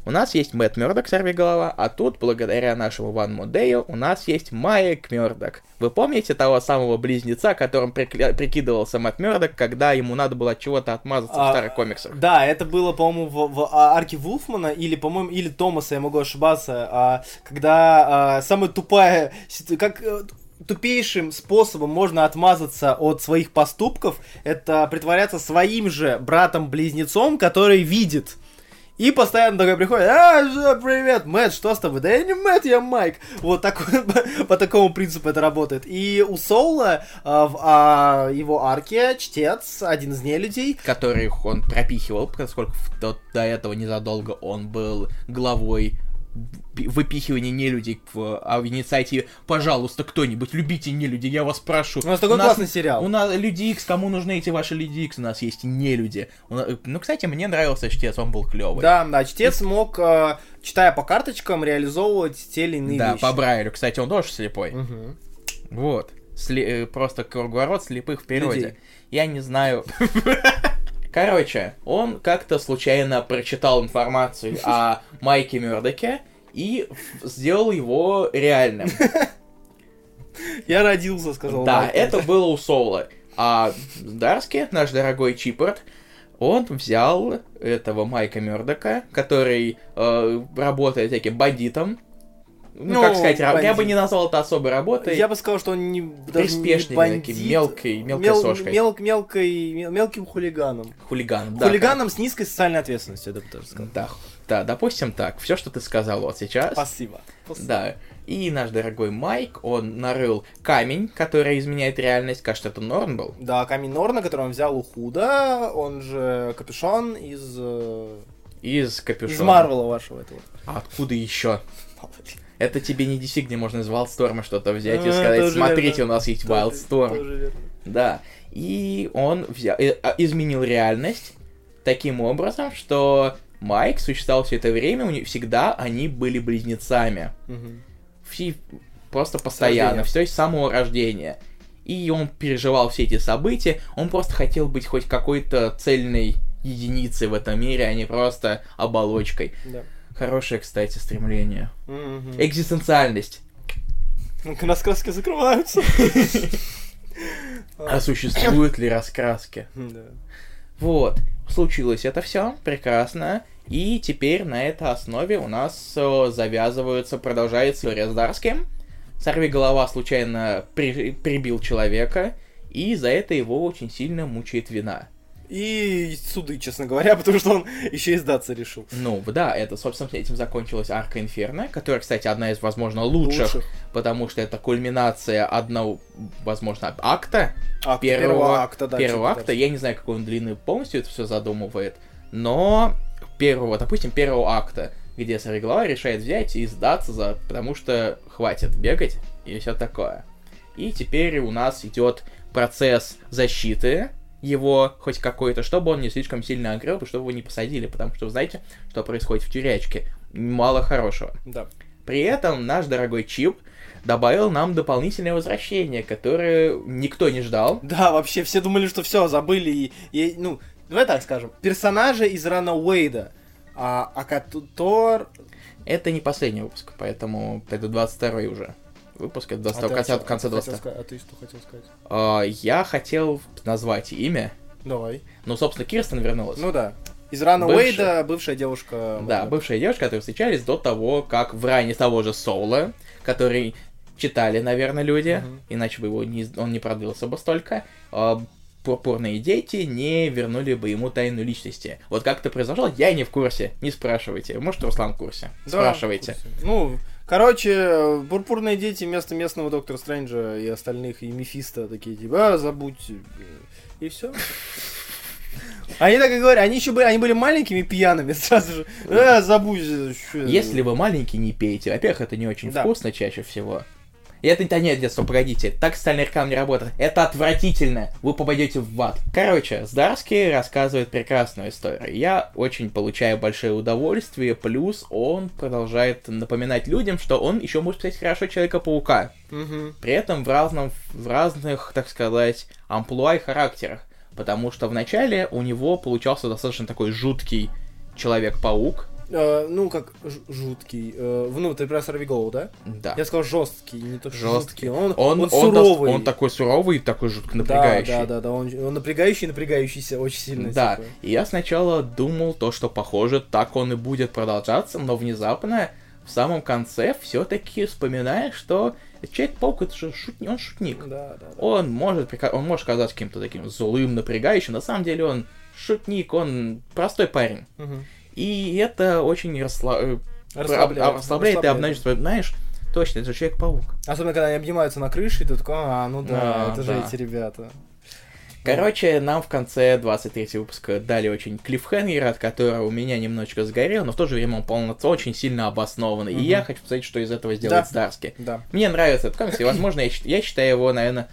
у нас есть Мэтт Мёрдок, сорвиголова, а тут, благодаря нашему Ван Модею, у нас есть Майк Мёрдок. Вы помните того самого близнеца, которым прикля- прикидывался Мэтт Мёрдок, когда ему надо было от чего-то отмазаться в А, старых комиксах? Да, это было, по-моему, в, в а- арке Вулфмана, или, по-моему, или Томаса, я могу ошибаться, а, когда а, самая тупая, как э, тупейшим способом можно отмазаться от своих поступков, это притворяться своим же братом-близнецом, который видит. И постоянно такой приходит, а, привет, Мэтт, что с тобой? Да я не Мэтт, я Майк. Вот такой, по такому принципу это работает. И у Соула а, в а, его арке чтец, один из нелюдей, Которых он пропихивал, поскольку до, до этого незадолго он был главой пи- выпихивания нелюдей в, а в инициативе «Пожалуйста, кто-нибудь, любите нелюди, я вас прошу». У нас такой классный сериал. У нас Люди Икс, кому нужны эти ваши Люди Икс? У нас есть нелюди. У на- Ну, кстати, мне нравился чтец, он был клевый. Да, да, чтец мог, э, читая по карточкам, реализовывать те или иные Да, вещи. по Брайлю. Кстати, он тоже слепой. Мгм. Вот. Сли- э, просто круговорот слепых в природе. Людей. Я не знаю. Короче, он как-то случайно прочитал информацию о Майке Мёрдоке и сделал его реальным. Я родился, сказал Да, Майк. это было у Соула. А Дарски, наш дорогой Чипорт, он взял этого Майка Мёрдока, который э, работает таким бандитом. Ну, Ну, как сказать, ра- я бандит. бы не назвал это особой работой. Я бы сказал, что он не Приспешник бандит, таким, мелкой- мелкой мел- сошкой. мел- мелкой, мел- мелким хулиганом. Хулиган, да. Хулиганом с низкой социальной ответственностью, я бы тоже сказал. Да, да, допустим так. Все, что ты сказал вот сейчас. Спасибо. Спасибо. Да. И наш дорогой Майк, он нарыл камень, который изменяет реальность. Кажется, это Норн был. Да, камень Норна, который он взял у Худа, он же капюшон из... э, Из капюшона. Из Марвела вашего этого. А откуда еще? Это тебе не DC, где можно из Wildstorm что-то взять и А, сказать, тоже смотрите, верно. у нас есть Wildstorm. тоже. Да. И он взял, э, а, изменил реальность таким образом, что Майк существовал все это время, у них всегда они были близнецами. Мгм. Все, просто постоянно, все с самого рождения. И он переживал все эти события, он просто хотел быть хоть какой-то цельной единицей в этом мире, а не просто оболочкой. Да. Хорошее, кстати, стремление. Экзистенциальность. Ну-ка, раскраски закрываются. А существуют ли раскраски? Вот, случилось это все, прекрасно. И теперь на этой основе у нас э, завязывается, продолжается история с Дарским. Сорви голова случайно при- прибил человека, и за это его очень сильно мучает вина. И суды, честно говоря, потому что он еще и сдаться решил. Ну, да, это, собственно, этим закончилась арка Инферно, которая, кстати, одна из, возможно, лучших, Лучших. потому что это кульминация одного, возможно, акта, Акт первого, акта, да. первого типа акта. Я не знаю, какой он длины полностью это все задумывает, но первого, допустим, первого акта, где Сорвиголова решает взять и сдаться, за, потому что хватит бегать и все такое. И теперь у нас идет процесс защиты его хоть какой-то, чтобы он не слишком сильно огрел, и чтобы его не посадили, потому что вы знаете, что происходит в тюрячке. Мало хорошего. Да. При этом наш дорогой Чип добавил нам дополнительное возвращение, которое никто не ждал. Да, вообще все думали, что все, забыли. И, и, ну, давай так скажем. Персонажа из Рана Уэйда. А, а Тор... Это не последний выпуск, поэтому это 22 уже выпуск, это 22 в конце, в конце 20 А ты что хотел сказать? А, Я хотел назвать имя, Давай. ну, собственно, Кирстен вернулась. Ну да. Из Рана Бывшая. Уэйда бывшая девушка. да, бывшая девушка, которые встречались до того, как в ране того же Соула, который читали, наверное, люди, Мгм. иначе бы его не, он не продлился бы столько, а, пурпурные дети не вернули бы ему тайну личности. Вот как это произошло, я не в курсе, не спрашивайте. Может, Руслан в курсе? Да, Спрашивайте. в курсе. Ну, короче, пурпурные дети вместо местного Доктора Стрэнджа и остальных, и Мефиста такие, типа, а, забудь. И все. Они так и говорят, они еще были, они были маленькими пьяными сразу же. А, забудь. Если вы маленький, не пейте. Во-первых, это не очень Да. вкусно чаще всего. И это да нет, детство, погодите, так социальная реклама не работает. Это отвратительно. Вы попадете в ад. Короче, Здарский рассказывает прекрасную историю. Я очень получаю большое удовольствие, плюс он продолжает напоминать людям, что он еще может писать хорошо Человека-паука. Мгм. При этом в, разном, в разных, так сказать, амплуа и характерах. Потому что вначале у него получался достаточно такой жуткий Человек-паук. Э, ну, как жуткий. Э, ну, ты про сорвиголову, да? Да. Я сказал жесткий, не то Жесткий. жуткий. Он, Он, он, он, суровый. он такой суровый и такой жутко Да, напрягающий. да, да, да. Он, он напрягающий, напрягающийся очень сильно. Да, типа. и я сначала думал то, что похоже, так он и будет продолжаться, но внезапно в самом конце все-таки вспоминаешь, что Человек-паук это же шутник, он шутник. Да, да, да. Он может, он может казаться каким-то таким злым, напрягающим, на самом деле он шутник, он простой парень. Мгм. И это очень расслаб- э, Расслабляет. расслабляет, и обнажит, знаешь, точно, это же Человек-паук. Особенно, когда они обнимаются на крыше, и ты такой, а, ну да, А, это же да. эти ребята. Короче, нам в конце 23 выпуска дали очень клиффхенгер, от которого меня немножечко сгорел, но в то же время он полноценно очень сильно обоснованный. И Мгм. я хочу посмотреть, что из этого сделает Да. Здарский. Да. Мне нравится этот комикс, и, возможно, я, я считаю его, наверное,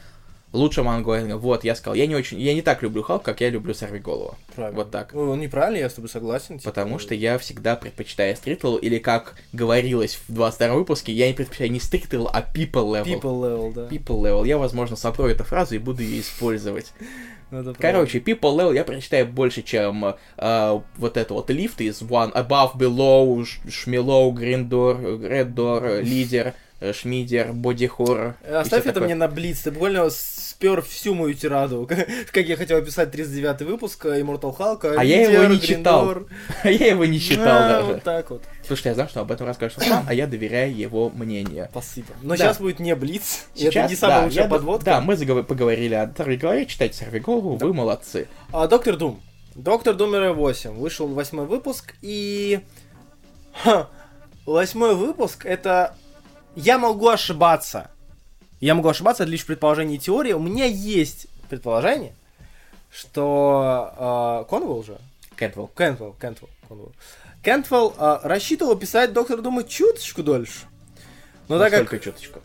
лучшим ongoing ом. Вот, я сказал, я не очень, я не так люблю Халк, как я люблю Сорвиголову. Правильно. Вот так. Ну, неправильно, я с тобой согласен. типа, Потому что я всегда предпочитаю street level, или как говорилось в 22 выпуске, я не предпочитаю не street level, а people level. People level, да. People level. Я, возможно, сотру эту фразу и буду ее использовать. Ну. Короче, People Level я прочитаю больше, чем э, вот это вот лифт из One Above, Below, Shmelow, Red Door, Leader. Э, шмидер, боди-хоррор. Оставь это такое. мне на Блиц, ты буквально спер всю мою тираду. Как я хотел описать 39 выпуск э, Immortal Hulk. А я его не читал. А я его не читал А, даже. Вот так вот. Слушай, я знал, что об этом расскажешь сам, а я доверяю его мнению. Спасибо. Но Да. сейчас будет не Блиц. и это Сейчас, не самая да, лучшая я- подводка. Да, мы заговор- поговорили о Сорвиголове, читайте Сорвиголову, вы молодцы. А, Доктор Дум. Доктор Дум 8. Вышел восьмой выпуск, и... Ха, восьмой выпуск, это... Я могу ошибаться. Я могу ошибаться, это лишь предположение и теория. У меня есть предположение, что... э, Конвелл же? Кэтвелл. Кентвелл, Кентвелл, Конвелл. Кентвелл э, рассчитывал писать Доктор Дума чуточку дольше. Но так как чуточку.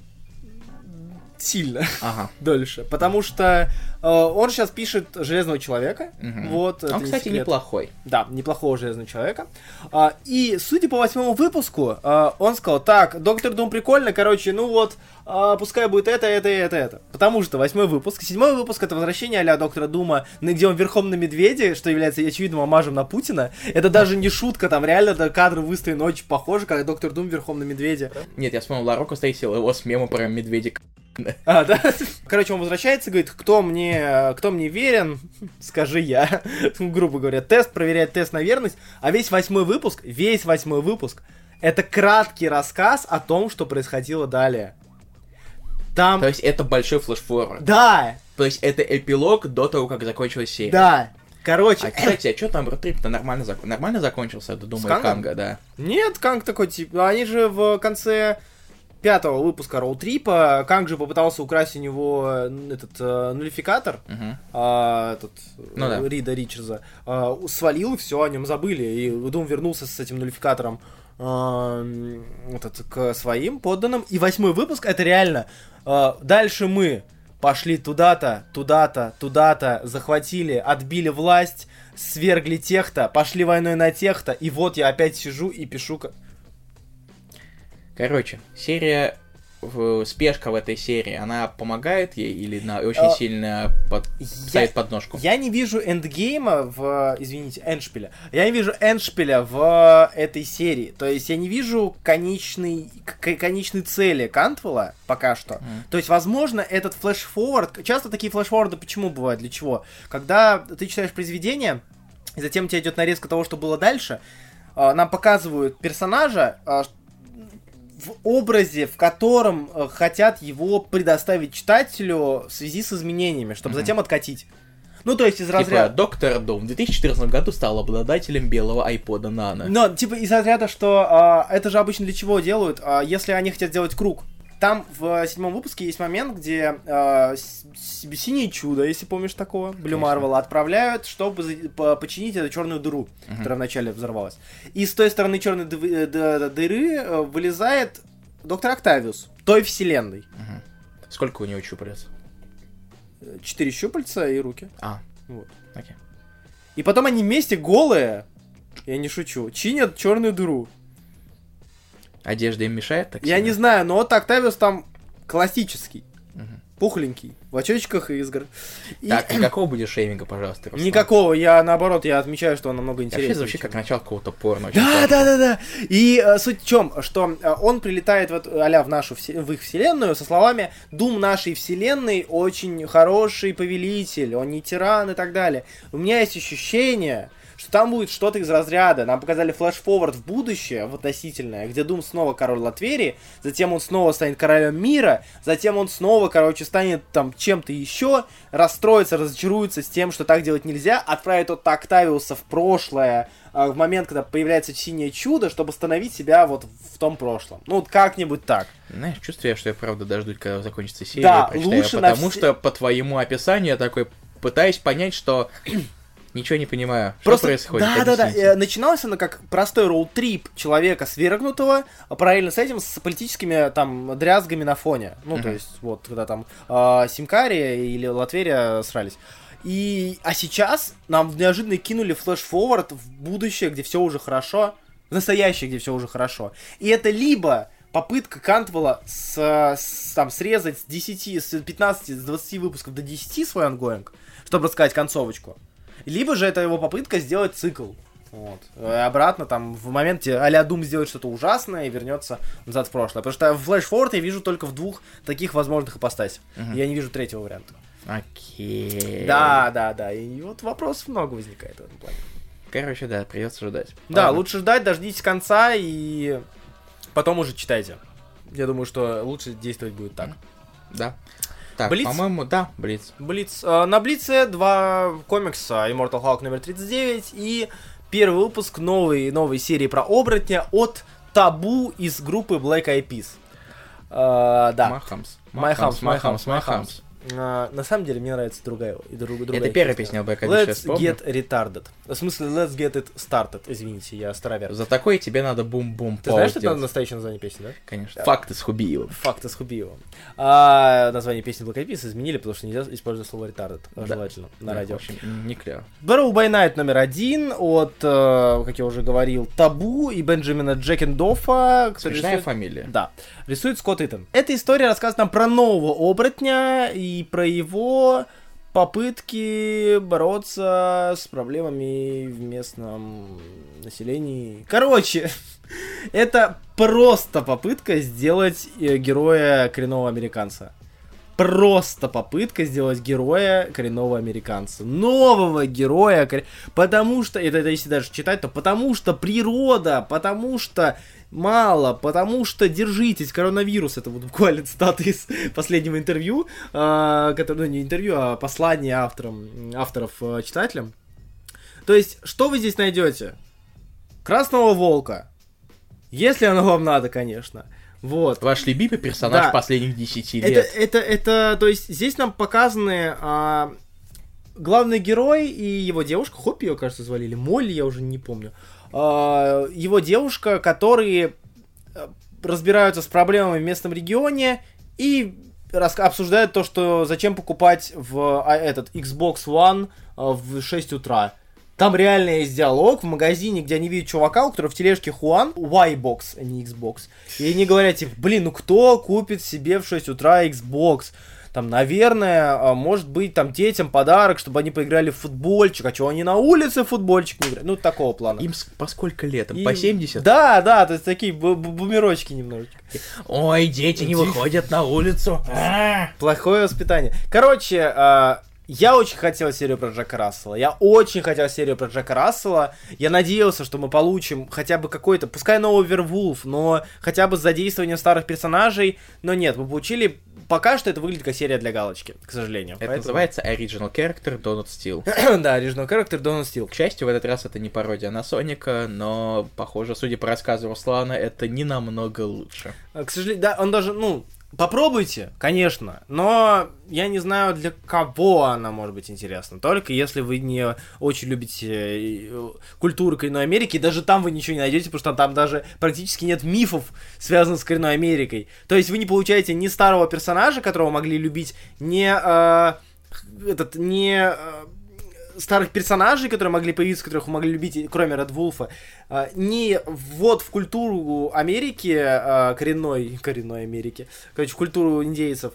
Сильно Ага. дольше. Потому что э, он сейчас пишет Железного Человека. Мгм. Вот, это Он, не кстати, секрет. неплохой. Да, неплохого Железного Человека. А, и, судя по восьмому выпуску, а, он сказал, так, Доктор Дум прикольно, короче, ну вот, а, пускай будет это, это, это, это. Потому что восьмой выпуск, седьмой выпуск это возвращение а Доктора Дума, где он верхом на медведе, что является очевидным омажем на Путина. Это даже не шутка, там реально да, кадры выстроены очень похожи, как Доктор Дум верхом на медведе. Нет, я вспомнил Ларока встретил его с мемом про медведик. А, да? Короче, он возвращается, говорит, кто мне, кто мне верен, скажи я. Грубо говоря, тест, проверяет тест на верность. А весь восьмой выпуск, весь восьмой выпуск, это краткий рассказ о том, что происходило далее. Там... То есть это большой flashforward. Да, То есть это эпилог до того, как закончилась серия. да. Короче, А, кстати, а что там road trip-то нормально, зак- нормально закончился, до С Дума и Кангом? Канга, да? Нет, Канг такой, типа, они же в конце пятого выпуска road trip а, Канг же попытался украсть у него э, этот э, нулификатор, Мгм. а, этот, Ну э, да. Рида Ричардса, а, свалил, все, о нем забыли. И Дум вернулся с этим нулификатором м, этот, к своим подданным. И восьмой выпуск это реально. а, дальше мы пошли туда-то, туда-то, туда-то, захватили, отбили власть, свергли тех-то, пошли войной на тех-то, и вот я опять сижу и пишу... Короче, серия спешка в этой серии, она помогает ей или на очень А, сильно под- ставит подножку? Я не вижу endgame а в... Извините, эндшпиля. Я не вижу эндшпиля в этой серии. То есть я не вижу конечной, конечной цели Кантвелла пока что. Мгм. То есть, возможно, этот flash-forward... Часто такие flash-forward ы почему бывают? Для чего? Когда ты читаешь произведение, и затем у тебя идет нарезка того, что было дальше, а, нам показывают персонажа, а, в образе, в котором э, хотят его предоставить читателю в связи с изменениями, чтобы Мгм. затем откатить. Ну, то есть из Типа, разряда... Доктор Дум в 2014 году стал обладателем белого айпода Нано. Но, типа, из разряда, что а, это же обычно для чего делают, а, если они хотят сделать круг. Там в седьмом выпуске есть момент, где с- синее чудо, если помнишь такого, Блю. Марвела, отправляют, чтобы починить эту черную дыру, Мгм. которая вначале взорвалась. И с той стороны черной э, дыры э, вылезает доктор Октавиус, той вселенной. Мгм. Сколько у него? Э, Четыре щупальца и руки. А, Вот. окей. И потом они вместе голые, я не шучу, чинят черную дыру. Одежда им мешает так Я сильно? не знаю, но вот Октавиус там классический, Мгм. пухленький, в очечках и изгор. И- Так, никакого будет шейминга, пожалуйста, Руслан. Никакого, я наоборот, я отмечаю, что он намного интереснее. вообще звучит как начало какого-то порно. Да, да, да, да. И э, суть в чем, что э, он прилетает в, эту- а-ля в нашу в их вселенную со словами Дум нашей вселенной очень хороший повелитель, он не тиран и так далее. У меня есть ощущение, что там будет что-то из разряда. Нам показали флеш-форвард в будущее, в относительное, где Дум снова король Латверии, затем он снова станет королем мира, затем он снова, короче, станет там чем-то еще, расстроится, разочаруется с тем, что так делать нельзя, отправит от Октавиуса в прошлое, а, в момент, когда появляется синее чудо, чтобы остановить себя вот в том прошлом. Ну, вот как-нибудь так. Знаешь, чувствую, что я правда дождусь, когда закончится серия, Да, прочитаю, лучше на потому все- что по твоему описанию я такой пытаюсь понять, что ничего не понимаю, что Просто, происходит. да, да, да. объясните. Э, Начиналось оно как простой road trip человека свергнутого, а параллельно с этим с политическими там дрязгами на фоне. Ну, то Мгм. есть, вот, когда там э, Симкария или Латверия срались. И, а сейчас нам неожиданно кинули flash-forward в будущее, где все уже хорошо, в настоящее, где все уже хорошо. И это либо попытка Кантвелла с, с- там, срезать с 10, с 15, с 20 выпусков до 10 свой ongoing, чтобы рассказать концовочку. Либо же это его попытка сделать цикл. Вот. И обратно там в моменте а-ля Doom сделает что-то ужасное и вернется назад в прошлое. Потому что в Flash Forward я вижу только в двух таких возможных ипостасях. Мгм. Я не вижу третьего варианта. Окей. Да, да, да. И вот вопросов много возникает в этом плане. Короче, да, придется ждать. Да, Ладно. лучше ждать, дождитесь конца и потом уже читайте. Я думаю, что лучше действовать будет так. Да. Так, Блиц? по-моему, да, Блиц. Блиц. Э, На Блице два комикса Immortal Hulk номер 39 и первый выпуск новой, новой серии про оборотня от Табу из группы Black Eyed Peas. Э, да. Махамс. My Hams, My Э, на самом деле мне нравится другая. И друг, другая Это первая песня. я Let's get retarded. В смысле, let's get it started. Извините, я старовер. За такое тебе надо бум-бум Ты знаешь, что это настоящее название песни, да? Конечно. Да. Факты с Хубиевым. Факты с Хубиевым. А название песни Black изменили, потому что нельзя использовать слово retarded. Да. Желательно на Да, радио. В общем, не клево. Barrow by Night номер один от, э, как я уже говорил, Табу и Бенджамина Джекендофа. Смешная рисует- фамилия. Да, рисует Скотт Итан. Эта история рассказывает нам про нового оборотня и про его попытки бороться с проблемами в местном населении. Короче, это просто попытка сделать э, героя коренного американца. Просто попытка сделать героя коренного американца. Нового героя. Потому что, это, это если даже читать, то потому что природа, потому что мало, потому что держитесь, коронавирус, это вот буквально цитаты из последнего интервью, а, которое, ну не интервью, а послание авторам, авторов э, читателям. То есть, что вы здесь найдете? Красного волка. Если оно вам надо, конечно. Вот. Ваш любимый персонаж Да. последних 10 Это, лет. это, это, то есть здесь нам показаны а, главный герой и его девушка, Хоппи ее, кажется, звали, или Молли, я уже не помню. А, его девушка, которые э, разбираются с проблемами в местном регионе и рас- обсуждают то, что зачем покупать в а, этот Xbox One а, в 6 утра. Там реально есть диалог в магазине, где они видят чувака, у которого в тележке Хуан, Y-Box, а не Xbox. И они говорят, типа, блин, ну кто купит себе в 6 утра Xbox? Там, наверное, а, может быть, там детям подарок, чтобы они поиграли в футбольчик. А что, они на улице в футбольчик не играют? Ну, такого плана. Им по сколько лет? Им По 70? Да, да, то есть такие бу- бу- бумерочки немножечко. Ой, дети не выходят на улицу. А! Плохое воспитание. Короче, а, я очень хотел серию про Джека Рассела. Я очень хотел серию про Джека Рассела. Я надеялся, что мы получим хотя бы какой-то, пускай новый Вервулф, но хотя бы с задействованием старых персонажей. Но нет, мы получили... Пока что это выглядит как серия для галочки, к сожалению. Это Поэтому- называется Original Character Donut Steel. да, Original Character Donald Стил. К счастью, в этот раз это не пародия на Соника, но, похоже, судя по рассказу Руслана, это не намного лучше. К сожалению, да, он даже, ну, попробуйте, конечно, но я не знаю, для кого она может быть интересна. Только если вы не очень любите э, культуру коренной Америки, и даже там вы ничего не найдете, потому что там даже практически нет мифов, связанных с коренной Америкой. То есть вы не получаете ни старого персонажа, которого могли любить, ни э, этот, не э, старых персонажей, которые могли появиться, которых вы могли любить, кроме Ред Вулфа, а, не ввод в культуру Америки, а, коренной, коренной Америки, короче, в культуру индейцев.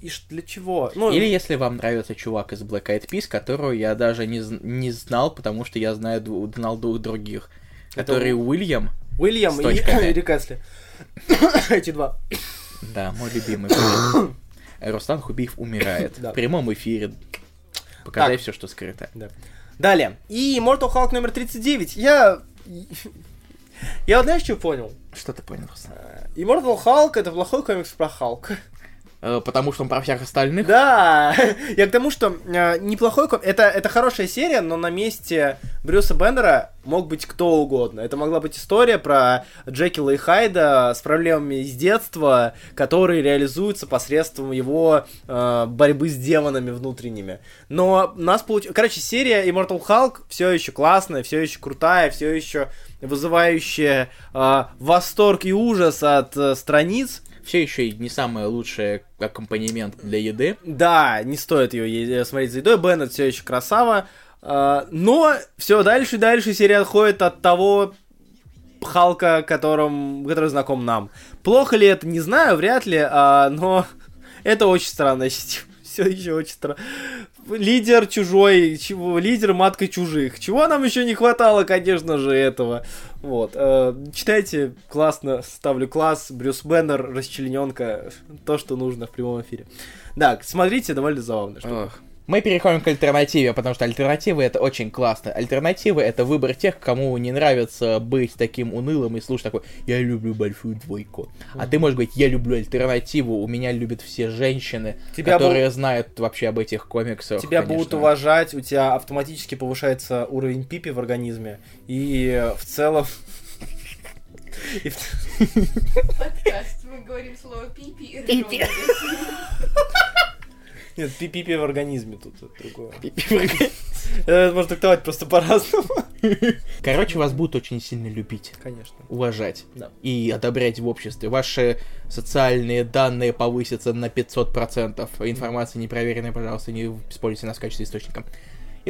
И для чего? Ну, Или если вам нравится чувак из Black Eyed Peas, которого я даже не, не знал, потому что я знаю, знал двух других. Это Который у- Уильям, Уильям и точками. Рик Эсли. Эти два. да, мой любимый. Руслан Хубиев умирает в прямом эфире. Показай Так. все, что скрыто. Далее. И Mortal Hulk номер 39. Я... Я вот знаешь, что понял? Что ты понял, Руслан? Immortal Hulk это плохой комикс про Халк. Э, Потому что он про всех остальных. Да, я к тому, что э, неплохой это это хорошая серия, но на месте Брюса Беннера мог быть кто угодно. Это могла быть история про Джекила и Хайда с проблемами из детства, которые реализуются посредством его э, борьбы с демонами внутренними. Но нас получилось, короче, серия Immortal Hulk все еще классная, все еще крутая, все еще вызывающая э, восторг и ужас от э, страниц. Все еще и не самый лучший аккомпанемент для еды. Да, не стоит ее смотреть за едой. Беннет все еще красава. А, но все дальше и дальше серия отходит от того Халка, которым, который знаком нам. Плохо ли это, не знаю, вряд ли, а, но это очень странно. Все еще очень странно. Лидер чужой, чего, лидер матка чужих. Чего нам еще не хватало, конечно же, этого. Вот. э, читайте, классно, ставлю класс, Брюс Беннер, расчлененка, то, что нужно в прямом эфире. Да, смотрите, довольно забавно. Ох. Мы переходим к альтернативе, потому что альтернативы это очень классно. Альтернативы это выбор тех, кому не нравится быть таким унылым и слушать такой «Я люблю большую двойку». А ты можешь говорить «Я люблю альтернативу, у меня любят все женщины, Тебя которые знают вообще об этих комиксах». Тебя конечно. будут уважать, у тебя автоматически повышается уровень пипи в организме, и в целом... Подкаст. Мы говорим слово пипи и ржём. Нет, пи- пипи в организме тут другое. Это можно трактовать просто по-разному. Короче, вас будут очень сильно любить, Конечно. уважать Да. и одобрять в обществе. Ваши социальные данные повысятся на 500%. Информация непроверенная, пожалуйста, не используйте нас в качестве источника.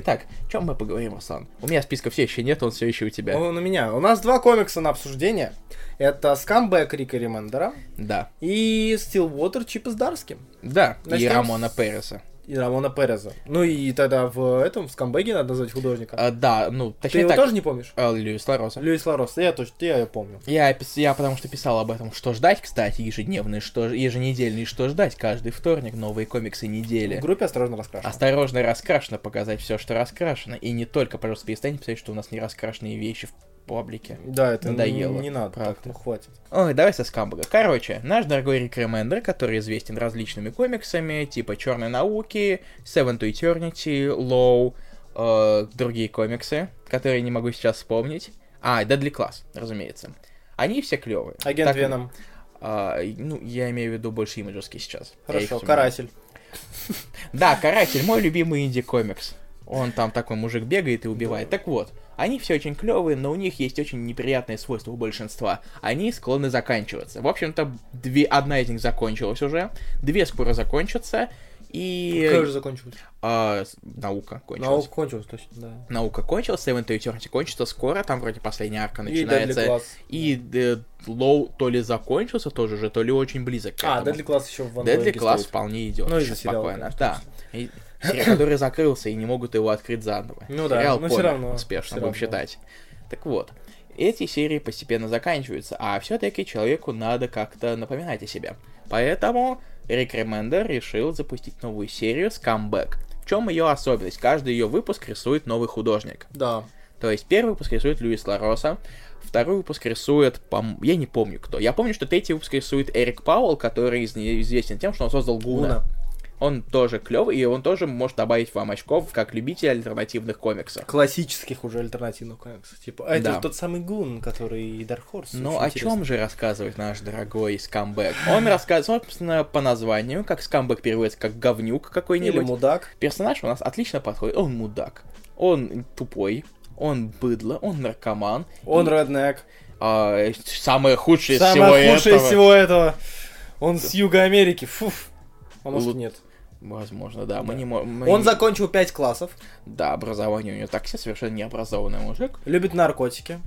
Итак, о чем мы поговорим, Руслан? У меня списка все еще нет, он все еще у тебя. Он у меня. У нас два комикса на обсуждение. Это Скамбэк Рика Ремендера Да. и Стилвотер Чипа Здарски. Да, и Начнем с- Рамона Переса. И Рамона Переза. Ну и тогда в этом, в Скамбэге надо назвать художника. А, да, ну, Ты точнее его так. тоже не помнишь? а, Льюис Лароса. Льюис Ларос, я точно, я помню. Я, я потому что писал об этом, что ждать, кстати, ежедневный, что еженедельный, что ждать каждый вторник, новые комиксы недели. В группе осторожно раскрашено. Осторожно раскрашено, показать все, что раскрашено. И не только, пожалуйста, перестаньте писать, что у нас не раскрашенные вещи в паблике. Да, это Надоело, не, не надо, правда. так, ну хватит. Ой, давай со скамбага. Короче, наш дорогой Рик Ремендер, который известен различными комиксами, типа Черной науки, Seven to Eternity, Low, э, другие комиксы, которые не могу сейчас вспомнить. А, Deadly Class, разумеется. Они все клевые. Агент Так, Веном. а, ну, я имею в виду больше имиджерский сейчас. Хорошо. Каратель. Да, Каратель, мой любимый инди-комикс. Он там такой мужик бегает и убивает. Так вот, они все очень клевые, но у них есть очень неприятные свойства у большинства. Они склонны заканчиваться. В общем-то, две, одна из них закончилась уже, две скоро закончатся, и Как же закончилось? а, наука кончилась. Наука кончилась, точно, да. Наука кончилась, Seven Eternity кончится скоро, там вроде последняя арка И начинается. Class. И э, Лоу то ли закончился тоже же, то ли очень близок к А, этому. Deadly Class еще в Deadly Class вполне идет. Ну, спокойно. Да. И сериал, который закрылся и не могут его открыть заново. Ну да, Сериал но помер равно, успешно, будем считать. Так вот, эти серии постепенно заканчиваются, а все-таки человеку надо как-то напоминать о себе. Поэтому Рик Ремендер решил запустить новую серию Scumbag. В чем ее особенность? Каждый ее выпуск рисует новый художник. Да. То есть первый выпуск рисует Льюис Лароса, второй выпуск рисует, пом- я не помню кто. Я помню, что третий выпуск рисует Эрик Пауэлл, который из- известен тем, что он создал Гуна. Гуна. Он тоже клевый, и он тоже может добавить вам очков, как любитель альтернативных комиксов. Классических уже альтернативных комиксов. Типа, а это Да. тот самый Гун, который Dark Horse. Очень о интересно. чем же рассказывает наш дорогой скамбэк? Он рассказывает, собственно, по названию, как скамбэк переводится как говнюк Или какой-нибудь. мудак. Персонаж у нас отлично подходит. Он мудак, он тупой, он быдло, он наркоман. Он И, реднек. а, самое худшее из Самое всего худшее из этого- всего этого. Он с Юга Америки. Фуф. А может Лу- нет. Возможно, да. Мы Да. не мы Он не- закончил 5 классов. Да, образование у него так себе совершенно необразованный мужик. Любит наркотики.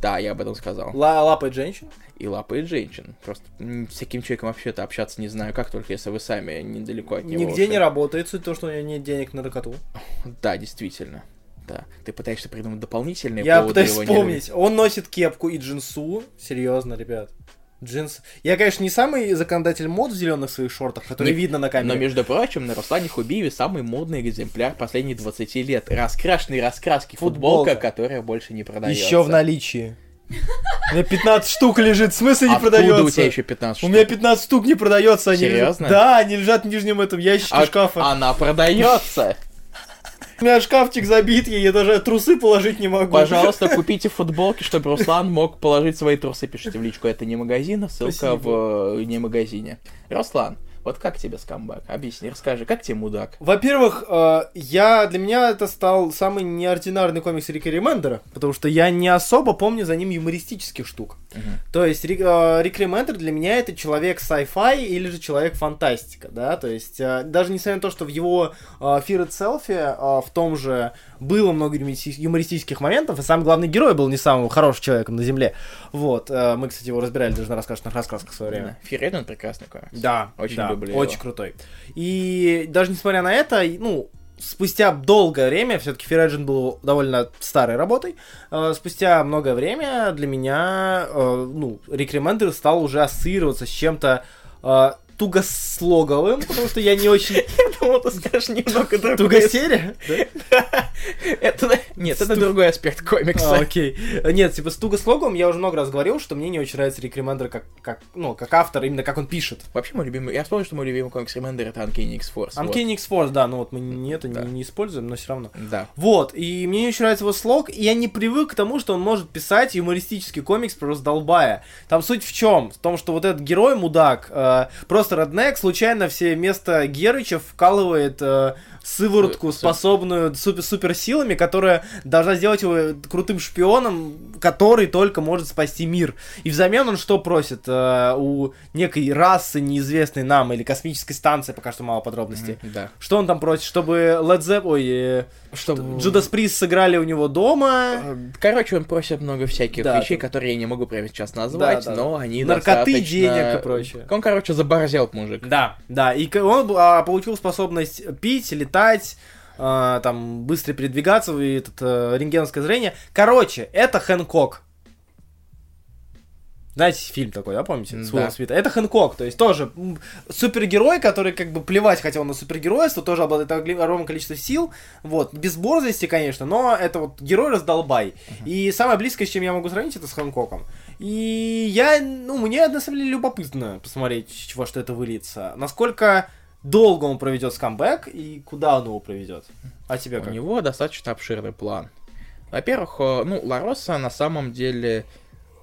Да, я об этом сказал. ла- лапает женщин. И лапает женщин. Просто с таким человеком вообще-то общаться не знаю как, только если вы сами недалеко от него. Нигде не ушли. работает, суть в том, что у него нет денег на наркоту. Да, действительно. Да. Ты пытаешься придумать дополнительные Я пытаюсь не вспомнить. Он носит кепку и джинсу. Серьезно, ребят. Джинс. Я, конечно, не самый законодатель мод в зеленых своих шортах, который Не- видно на камере. Но, между прочим, на Руслане Хубиеве самый модный экземпляр последних 20 лет. Раскрашенный раскраски. Футболка, Футболка. которая больше не продается. Еще в наличии. У меня 15 штук лежит, в смысле не Откуда продается? у тебя еще 15 У штук? меня 15 штук не продается, они Серьезно? лежат- Да, они лежат в нижнем этом ящике А- шкафа. Она продается. У меня шкафчик забит, я даже трусы положить не могу. Пожалуйста, купите футболки, чтобы Руслан мог положить свои трусы. Пишите в личку. Это не магазин, а ссылка Спасибо. в э, не магазине. Руслан, вот как тебе скамбэк? Объясни, расскажи, как тебе мудак? Во-первых, э, я для меня это стал самый неординарный комикс Рика Ремендера, потому что я не особо помню за ним юмористических штук. Мгм. То есть Рик, э, Рик Ремендер для меня это человек sci-fi или же человек фантастика, да, то есть э, даже несмотря на то, что в его Fear Itself в том же было много юмористи- юмористических моментов, и сам главный герой был не самым хорошим человеком на Земле. Вот, э, мы, кстати, его разбирали даже на рассказах, рассказках в свое время. Фирен, он прекрасный комикс. Да, Очень да, люблю его. очень крутой. И даже несмотря на это, ну, спустя долгое время, все-таки Фераджин был довольно старой работой, э, спустя многое время для меня, э, ну, Рик Ремендер стал уже ассоциироваться с чем-то э, тугослоговым, потому что я не очень... Я думал, ты скажешь немного другое. Тугосерия? Это, нет, это другой аспект комикса. А, окей. Нет, типа с тугослоговым я уже много раз говорил, что мне не очень нравится Рик Ремендер как, как, ну, как автор, именно как он пишет. Вообще мой любимый... Я вспомнил, что мой любимый комикс Ремендер это Uncanny X-Force. Uncanny X-Force, да, ну вот мы не это не, не используем, но все равно. Да. Вот, и мне очень нравится его слог, и я не привык к тому, что он может писать юмористический комикс про раздолбая. Там суть в чем? В том, что вот этот герой, мудак, э, просто роднек, случайно все вместо Герыча вкалывает э, сыворотку, способную супер суперсилами, которая должна сделать его крутым шпионом, который только может спасти мир. И взамен он что просит? Э, у некой расы, неизвестной нам, или космической станции, пока что мало подробностей. Мгм, Да. Что он там просит? Чтобы Led Zepp... Ой, Чтобы... Джудас Прист сыграли у него дома. Э, Короче, он просит много всяких Да, вещей, да. которые я не могу прямо сейчас назвать, Да, да, но они Наркоты, достаточно- денег и прочее. Он, короче, заборзел мужик. Да, да. И он а, получил способность пить, летать, а, там, быстро передвигаться, и этот, а, рентгеновское зрение. Короче, это Хэнкок. Знаете, фильм такой, да, помните? С Да. Уиллом Смитом? Это Хэнкок, то есть тоже супергерой, который как бы плевать хотел на супергеройство, тоже обладает огромным количеством сил, вот, без борзости, конечно, но это вот герой-раздолбай. И самое близкое, с чем я могу сравнить, это с Хэнкоком. И я, ну, мне на самом деле любопытно посмотреть, чего что это выльется. Насколько долго он проведет скамбэк и куда он его проведет. А тебе У как? него достаточно обширный план. Во-первых, э, ну, Лароса на самом деле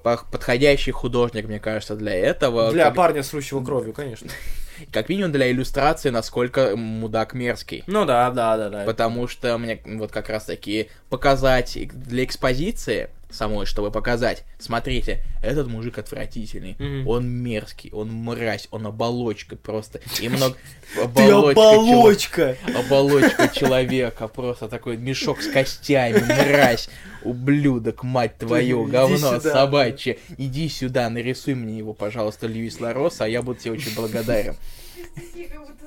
подходящий художник, мне кажется, для этого. Для как, парня с рущего кровью, конечно. как минимум для иллюстрации, насколько мудак мерзкий. Ну да, да, да, да. Потому что мне вот как раз таки показать для экспозиции самой, чтобы показать, смотрите, этот мужик отвратительный, Мгм. он мерзкий, он мразь, он оболочка просто. И много... Оболочка! чело- Оболочка человека, просто такой мешок с костями, мразь, ублюдок, мать твою, говно собачье. Иди сюда, нарисуй мне его, пожалуйста, Льюис Лароса, а я буду тебе очень благодарен. Как будто.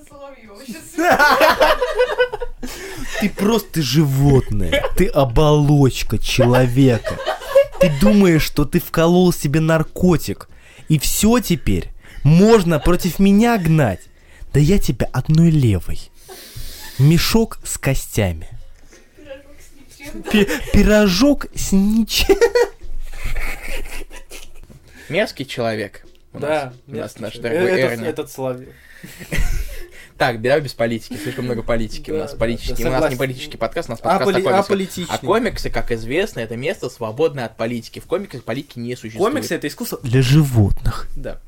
Ты просто животное. Ты оболочка человека. Ты думаешь, что ты вколол себе наркотик. И все теперь можно против меня гнать. Да я тебя одной левой. Мешок с костями. Пирожок с ничем. Пи- пирожок с ничем. Мерзкий человек. У нас, у нас наш дорогой. Эрни. Этот, этот Соловей. Так, беда без политики, слишком много политики. у Да, нас да, политический, да, у нас не политический подкаст, у нас подкаст Аполи- о комиксах. аполитичный. А комиксы, как известно, это место свободное от политики. В комиксах политики не существует. Комиксы это искусство для животных. Да.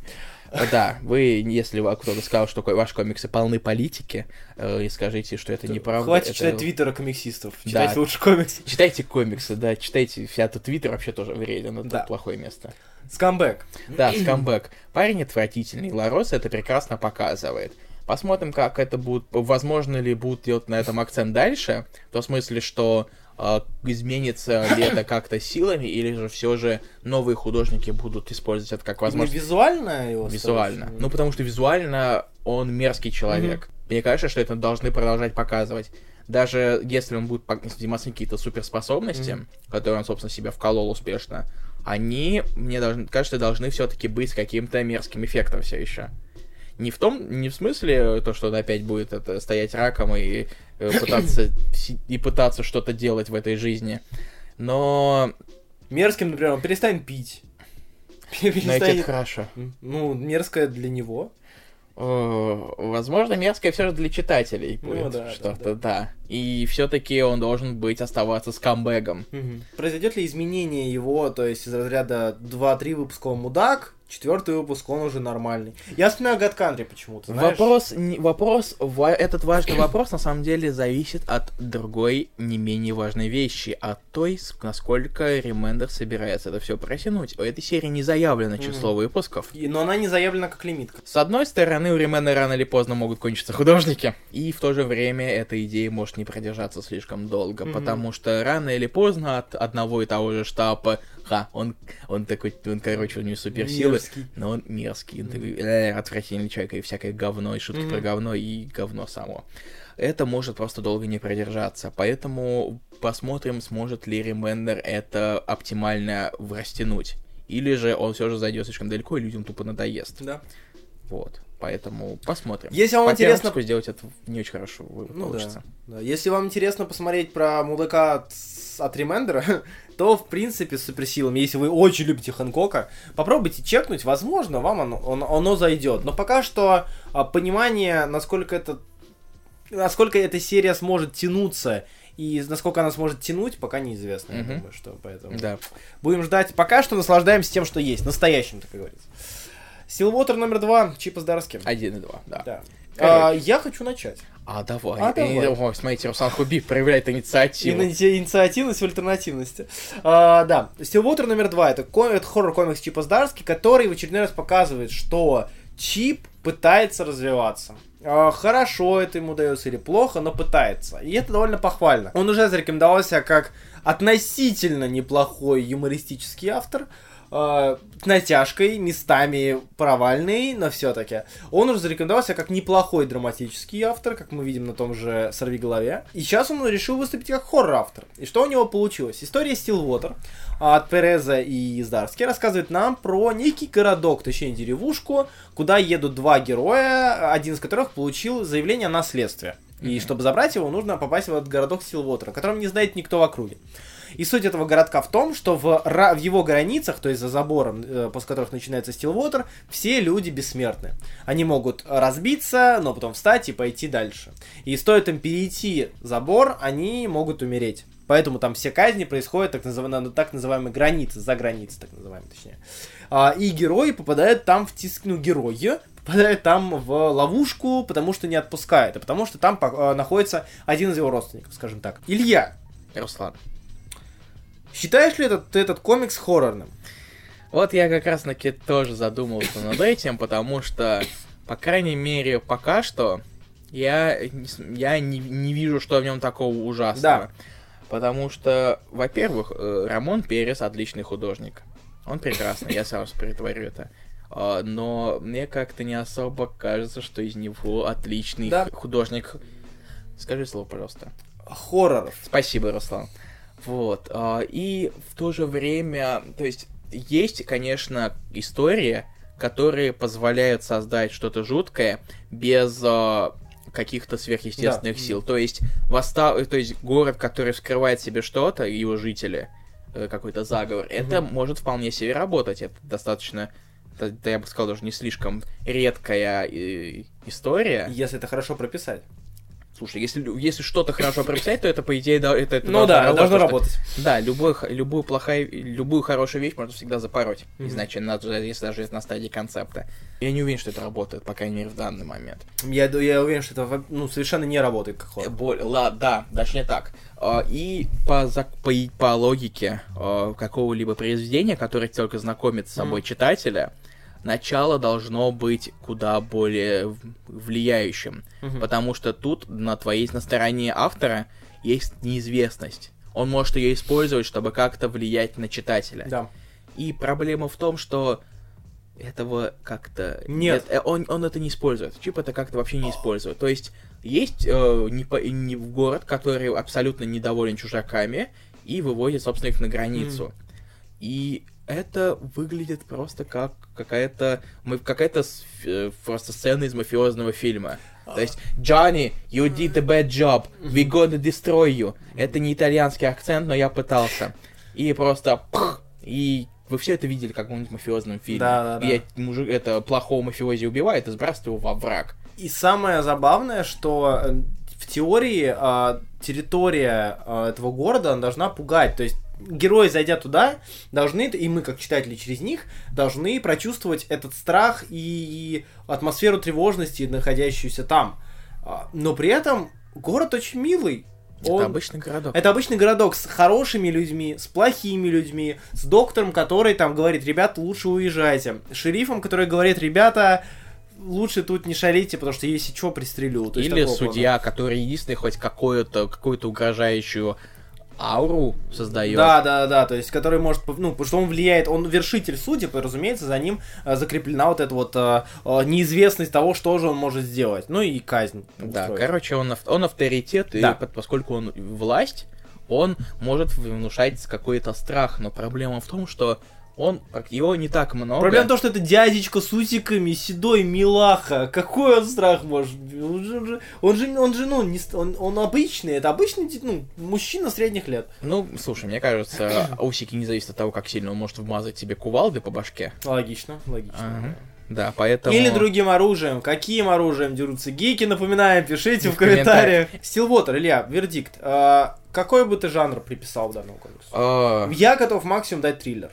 Э, Да, вы, если кто-то сказал, что ваши комиксы полны политики, э, и скажите, что это неправда. Хватит это- читать твиттера комиксистов. Да. Читайте лучше комиксы. Читайте комиксы, да, читайте. Вся тут твиттер вообще тоже вреден, это Да. плохое место. Скамбэк. Да, скамбэк. Парень отвратительный. Ларос это прекрасно показывает. Посмотрим, как это будет, возможно ли будут делать на этом акцент дальше. В том смысле, что э, изменится ли это как-то силами, или же все же новые художники будут использовать это как Возможно, возможность визуально его визуально. Ну, потому что визуально он мерзкий человек. Мне кажется, что это должны продолжать показывать. Даже если он будет демонстрировать какие-то суперспособности, Мгм. которые он, собственно, себя вколол успешно, они, мне должны, кажется, должны все-таки быть с каким-то мерзким эффектом все еще. Не в том, не в смысле то, что он опять будет это, стоять раком и э, пытаться и пытаться что-то делать в этой жизни, но Мерзким, например, он перестанет пить. найти это Перестанет... хорошо. Ну, мерзкое для него. Э, Возможно, мерзкое все же для читателей Ну будет да, да, что-то, да. И все-таки он должен быть оставаться скамбэгом. Произойдет ли изменение его, то есть из разряда 2-3 выпуска мудак, четвертый выпуск он уже нормальный. Я вспоминаю God Country почему-то, знаешь? Вопрос, не- вопрос, ва- этот важный вопрос на самом деле зависит от другой, не менее важной вещи, от той, насколько Ремендер собирается это все протянуть. У этой серии не заявлено число выпусков. И- Но она не заявлена как лимитка. С одной стороны, у Ремена рано или поздно могут кончиться художники, и в то же время эта идея может не продержаться слишком долго, Мгм. потому что рано или поздно от одного и того же штаба ха, он, он такой, он, короче, у него суперсилы, Мерзкий. но он мерзкий, он такой, э, отвратительный человек, и всякое говно, и шутки Мгм. про говно, и говно само. Это может просто долго не продержаться, поэтому посмотрим, сможет ли Ремендер это оптимально растянуть. Или же он все же зайдет слишком далеко, и людям тупо надоест. Да. Вот. Поэтому посмотрим. Если вам По интересно... сделать это не очень хорошо Ну получится. да, да. Если вам интересно посмотреть про мудака от, от Ремендера, то, в принципе, с суперсилами, если вы очень любите Хэнкока, попробуйте чекнуть, возможно, вам оно, оно, оно зайдет. Но пока что а, понимание, насколько это насколько эта серия сможет тянуться и насколько она сможет тянуть, пока неизвестно. Я Мгм. думаю, что поэтому Да. будем ждать. Пока что наслаждаемся тем, что есть, настоящим, так говорится. Стилвотер номер два, Чипа Здарски. Один и два, да. Да. А, я хочу начать. А давай. А, давай. Ой, смотрите, Руслан Хубиев проявляет инициативу. Ини- Инициативность в альтернативности. А, да. Stillwater номер два. Это, ко- это хоррор-комикс Чипа Здарски, который в очередной раз показывает, что Чип пытается развиваться. А, Хорошо это ему дается или плохо, но пытается. И это довольно похвально. Он уже зарекомендовался как относительно неплохой юмористический автор. А, с натяжкой, местами провальный, но все-таки. Он уже зарекомендовался как неплохой драматический автор, как мы видим на том же «Сорви голове». И сейчас он решил выступить как хоррор-автор. И что у него получилось? История Стилвотер от Переза и Издарски рассказывает нам про некий городок, точнее деревушку, куда едут два героя, один из которых получил заявление о наследстве. И чтобы забрать его, нужно попасть в этот городок Стилвотер, о котором не знает никто в округе. И суть этого городка в том, что в, в его границах, то есть за забором, э, после которых начинается Стилвотер, все люди бессмертны. Они могут разбиться, но потом встать и пойти дальше. И стоит им перейти забор, они могут умереть. Поэтому там все казни происходят так, назыв... на так называемой границе, за границей, так называемой, точнее. А, и герои попадают там в тиск... ну, герои попадают там в ловушку, потому что не отпускают, а потому что там э, находится один из его родственников, скажем так. Илья, Руслан. Считаешь ли этот, ты этот комикс хоррорным? Вот я как раз таки тоже задумался над этим, потому что, по крайней мере, пока что я, я не, не вижу, что в нем такого ужасного. Да. Потому что, во-первых, э, Рамон Перес отличный художник. Он прекрасный, я сразу притворю это. А, Но мне как-то не особо кажется, что из него отличный Да. художник. Скажи слово, пожалуйста. Хорроров. Спасибо, Руслан. Вот. а, И в то же время, то есть, есть, конечно, истории, которые позволяют создать что-то жуткое без а, каких-то сверхъестественных Да. сил. То есть, восста... то есть, город, который вскрывает себе что-то, его жители, э, какой-то заговор, это может вполне себе работать. Это достаточно, да я бы сказал, даже не слишком редкая э, история. Если это хорошо прописать. Слушай, если, если что-то хорошо прописать, то это, по идее, да, это, это Ну да, должно должно потому что- работать. Да, любой, любую плохая, любую хорошую вещь можно всегда запороть. Мгм. Изначально, если даже это на стадии концепта. Я не уверен, что это работает, по крайней мере, в данный момент. Я, я уверен, что это ну, совершенно не работает как хоррор. боль- ла- да, не так. А, И по, по, по логике а, какого-либо произведения, которое только знакомит с собой Мгм. читателя, начало должно быть куда более влияющим. Мгм. Потому что тут на твоей на стороне автора есть неизвестность. Он может ее использовать, чтобы как-то влиять на читателя. Да. И проблема в том, что этого как-то... Нет. э, Он, он это не использует. Чип это как-то вообще не использует. То есть есть э, не по- не в город, который абсолютно недоволен чужаками и выводит, собственно, их на границу. И это выглядит просто как какая-то какая-то э, просто сцена из мафиозного фильма. То есть, Johnny, you did a bad job, we gonna destroy you. Это не итальянский акцент, но я пытался. И просто пх, и вы все это видели в каком-нибудь мафиозном фильме. Да, да, да. Где мужик, это плохого мафиози убивает и сбрасывает его во враг. И самое забавное, что э, в теории а, территория а, этого города должна пугать. То есть герои, зайдя туда, должны, и мы, как читатели через них, должны прочувствовать этот страх и атмосферу тревожности, находящуюся там. А, Но при этом город очень милый. Это Он- обычный городок. Это обычный городок с хорошими людьми, с плохими людьми, с доктором, который там говорит, ребята, лучше уезжайте. Шерифом, который говорит, ребята, лучше тут не шалите, потому что если что, пристрелю. То Или судья, который единственный хоть какую-то какую-то угрожающую ауру создает. Да, да, да, то есть, который может, ну, потому что он влияет, он вершитель судеб, и, разумеется, за ним э, закреплена вот эта вот э, э, неизвестность того, что же он может сделать. Ну и казнь. Да, устроить. короче, он, он авторитет, Да. и поскольку он власть, он может внушать какой-то страх, но проблема в том, что он, его не так много. Проблема в том, что это дядечка с усиками, седой милаха. Какой он страх может быть? Он же, он же, он же, ну, не, он, он обычный, это обычный, ну, мужчина средних лет. Ну, слушай, мне кажется, усики не зависят от того, как сильно он может вмазать тебе кувалды по башке. Логично, логично. Ага. Да, поэтому... Или другим оружием. Каким оружием дерутся гики, напоминаем, пишите в В комментариях. Стилвотер, Илья, вердикт. А, какой бы ты жанр приписал данному комиксу? А, Я готов максимум дать триллер.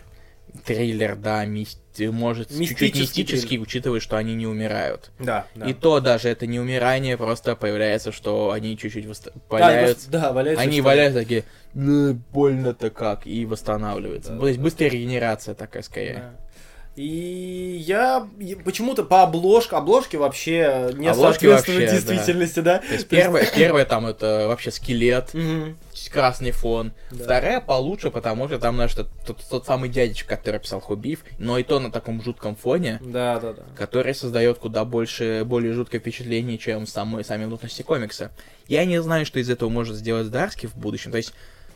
Трейлер, да, мисти- может, чуть-чуть Мистический трейлер. учитывая, что они не умирают. Да, да. И то даже это не умирание, просто появляется, что они чуть-чуть Да, валяются. Да, валяются. Они валяются такие, «Ну, больно-то как, и восстанавливаются. Да, То есть да, быстрая регенерация такая скорее. Да. И я почему-то по обложке, обложке вообще не Обложки соответствуют вообще, да. действительности, да. То есть первое, первое там это вообще скелет, красный фон. Да. Вторая получше, потому что там, знаешь, тот, тот, тот самый дядечка, который писал Хубив, но и то на таком жутком фоне, Да, да, да. который создает куда больше, более жуткое впечатление, чем самые, сами внутренности комикса. Я не знаю, что из этого может сделать Дарски в будущем. То есть,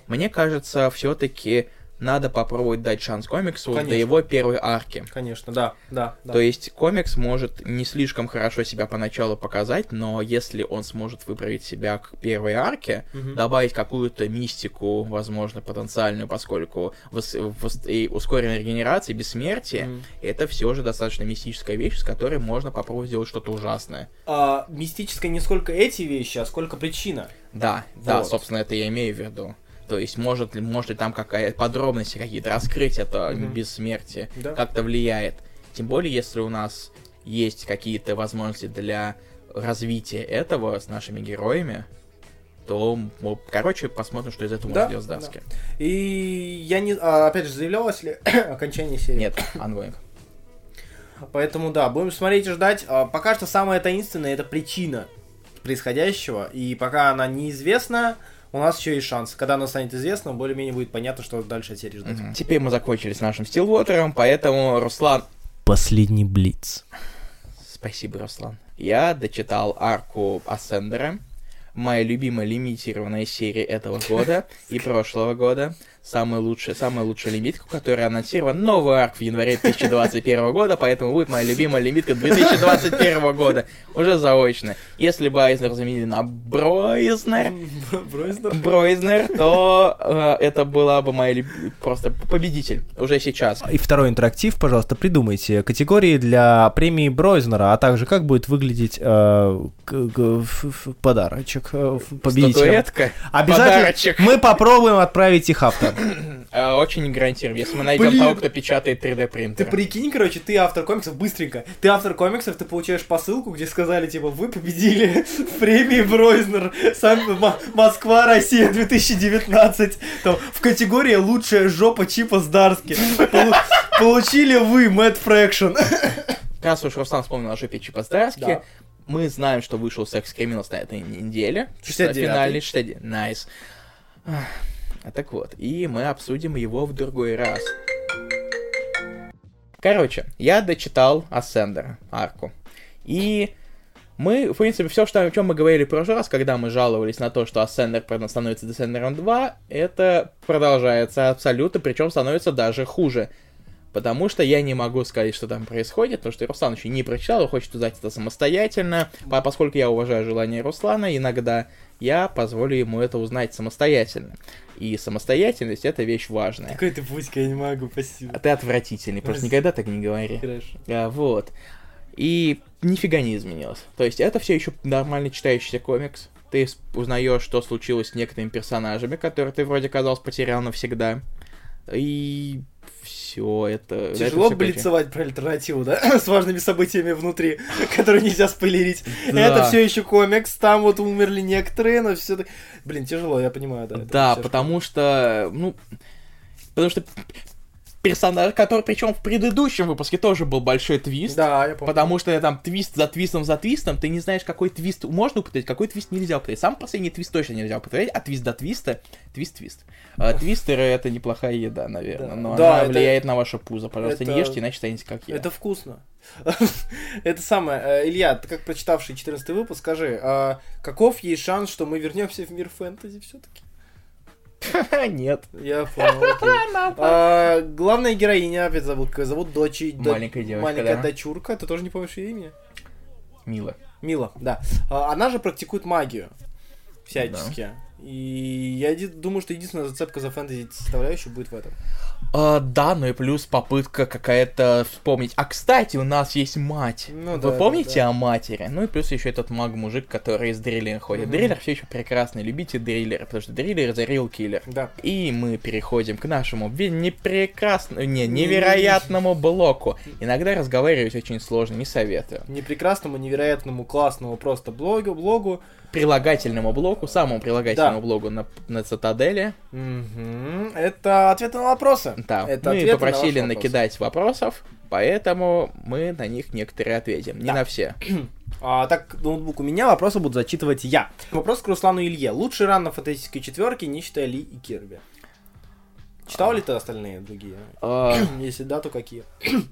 мне кажется, все-таки надо попробовать дать шанс комиксу до Конечно. его первой арки. Конечно, да, да, да. То есть комикс может не слишком хорошо себя поначалу показать, но если он сможет выправить себя к первой арке, Мгм. добавить какую-то мистику, возможно, потенциальную, поскольку вос- вос- и ускоренная регенерация, бессмертие, Мгм. это все же достаточно мистическая вещь, с которой можно попробовать сделать что-то ужасное. А, мистическое не сколько эти вещи, а сколько причина. Да, да, Вот. собственно, это я имею в виду. То есть, может ли, может ли там какая-то подробности какие-то раскрыть это Мгм. бессмертие, Да. как-то влияет. Тем более, если у нас есть какие-то возможности для развития этого с нашими героями, то, короче, посмотрим, что из этого Да, можно сделать Дарски. И я не, а, опять же, заявлялось ли окончание серии? Нет, ongoing. Поэтому да, будем смотреть и ждать. А, Пока что самое таинственное это причина происходящего. И пока она неизвестна, у нас еще есть шанс. Когда она станет известна, более-менее будет понятно, что дальше от серии ждать. Мгм. Теперь мы закончили с нашим Стилвотером, поэтому, Руслан, Последний блиц. Спасибо, Руслан. Я дочитал арку Ассендера, моя любимая лимитированная серия этого года и прошлого года. Самая лучшая, самая лучшая лимитка, которая анонсирована новый арк в январе 2021 года, поэтому будет моя любимая лимитка 2021 года, уже заочно. Если бы Айзнер заменили на Бройзнер, Бройзнер? То э, это была бы моя люб- просто победитель уже сейчас. И второй интерактив, пожалуйста, придумайте категории для премии Бройзнера, а также как будет выглядеть э, подарочек э, победителям. Статуэтка, Обязательно подарочек. мы попробуем отправить их авторам. Э, Очень не гарантируем, если мы найдем Блин. того, кто печатает 3D Ты принтер. прикинь, короче, ты автор комиксов, быстренько. Ты автор комиксов, ты получаешь посылку, где сказали, типа, вы победили в премии Бройзнер, сам Москва, Россия 2019. Там, в категории лучшая жопа Чипа Здарски. Полу- Получили вы, Мэтт Фрэкшн. Раз уж Руслан вспомнил о жопе Чипа Здарски, Да. мы знаем, что вышел Sex Criminals на этой неделе. 69-й. Финальный 60 Nice. А так вот, и мы обсудим его в другой раз. Короче, я дочитал Ascender арку. И мы, в принципе, все, что, о чем мы говорили в прошлый раз, когда мы жаловались на то, что правда, становится Descender 2, это продолжается абсолютно, причем становится даже хуже. Потому что я не могу сказать, что там происходит, потому что Руслан еще не прочитал, и хочет узнать это самостоятельно. А поскольку я уважаю желание Руслана, иногда я позволю ему это узнать самостоятельно. И самостоятельность это вещь важная. Какой ты пуська, я не могу, А спасибо. ты отвратительный, просто никогда так не говори. Хорошо. А, вот. И нифига не изменилось. То есть это все еще нормально читающийся комикс. Ты узнаешь, что случилось с некоторыми персонажами, которые ты вроде казалось потерял навсегда. И все это. это Тяжело короче, блицевать про альтернативу, да? С важными событиями внутри, которые нельзя спойлерить. Да. Это все еще комикс, там вот умерли некоторые, но все таки Блин, тяжело, я понимаю, да. это Да, потому что, ну, потому что персонаж, который, причем в предыдущем выпуске тоже был большой твист. Да, я помню. Потому что там твист за твистом за твистом, ты не знаешь, какой твист можно употребить, какой твист нельзя употребить. Сам последний твист точно нельзя употребить, а твист до твиста, твист-твист. А, твистеры это неплохая еда, наверное, Да. но Да, она это- влияет на ваше пузо. Пожалуйста, не это- ешьте, иначе станете как я. Это вкусно. Это самое. э, Илья, ты как прочитавший 14 выпуск, скажи, а каков есть шанс, что мы вернемся в мир фэнтези все-таки? Нет. Я понял. А, Главная героиня, опять забыл, как зовут, дочь... до- Маленькая девочка, Маленькая дочурка, ты тоже не помнишь ее имя? Мило. Мила, да. А, Она же практикует магию. Всячески. И я думаю, что единственная зацепка за фэнтези составляющую будет в этом. А, да, ну и плюс попытка какая-то вспомнить. А кстати, у нас есть мать. Ну Вы да, да, помните да. о матери? Ну и плюс еще этот маг-мужик, который из дриллера ходит. Мгм. Дриллер все еще прекрасный. Любите дриллера, потому что дриллер real killer. Да. И мы переходим к нашему непрекрасному, не, невероятному блоку. Иногда разговаривать очень сложно, не советую. Непрекрасному, невероятному, классному просто блогу, блогу. Прилагательному блоку, самому прилагательному блогу на, на Цитадели. Мгм. Это ответы на вопросы. Да, Это мы на попросили вопросы. накидать вопросов, поэтому мы на них некоторые ответим. Не Да. на все. А, так, ноутбук у меня, вопросы буду зачитывать я. Вопрос к Руслану Илье. Лучший ран на фантастической четверке, не считая Ли и Кирби. Читал ли ты остальные другие? А, Если да, то какие?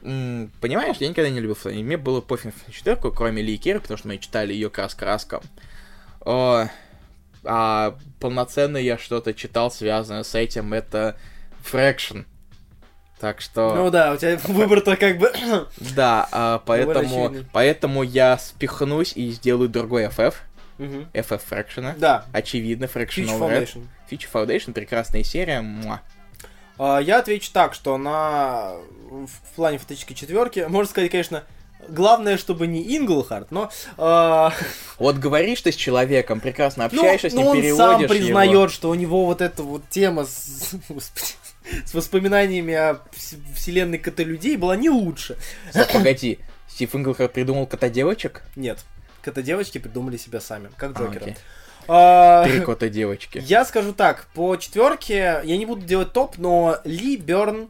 Понимаешь, я никогда не любил Флэм. Мне было пофиг на четверку, кроме Ли и Киры, потому что мы читали ее крас-краска. О, А полноценно я что-то читал, связанное с этим, это Fraction. Так что... Ну да, у тебя выбор-то как бы... Да, а, поэтому, поэтому я спихнусь и сделаю другой FF. FF Fraction. Да, Очевидно, Fractional Red. Foundation. Future Foundation, прекрасная серия. Муа. А, Я отвечу так, что на в плане фантастической четверки, можно сказать, конечно, главное, чтобы не Инглхард, но а, Вот говоришь ты с человеком, прекрасно ну, общаешься с ну, ним, он переводишь сам его. признает, что у него вот эта вот тема с, господи, с воспоминаниями о вс- вселенной кота-людей была не лучше. Стоп, Погоди, Стив Инглхард придумал кота-девочек? Нет, кота-девочки придумали себя сами, как А, Джокера. окей. А, Три кота-девочки. Я скажу так, по четверке я не буду делать топ, но Ли, Берн,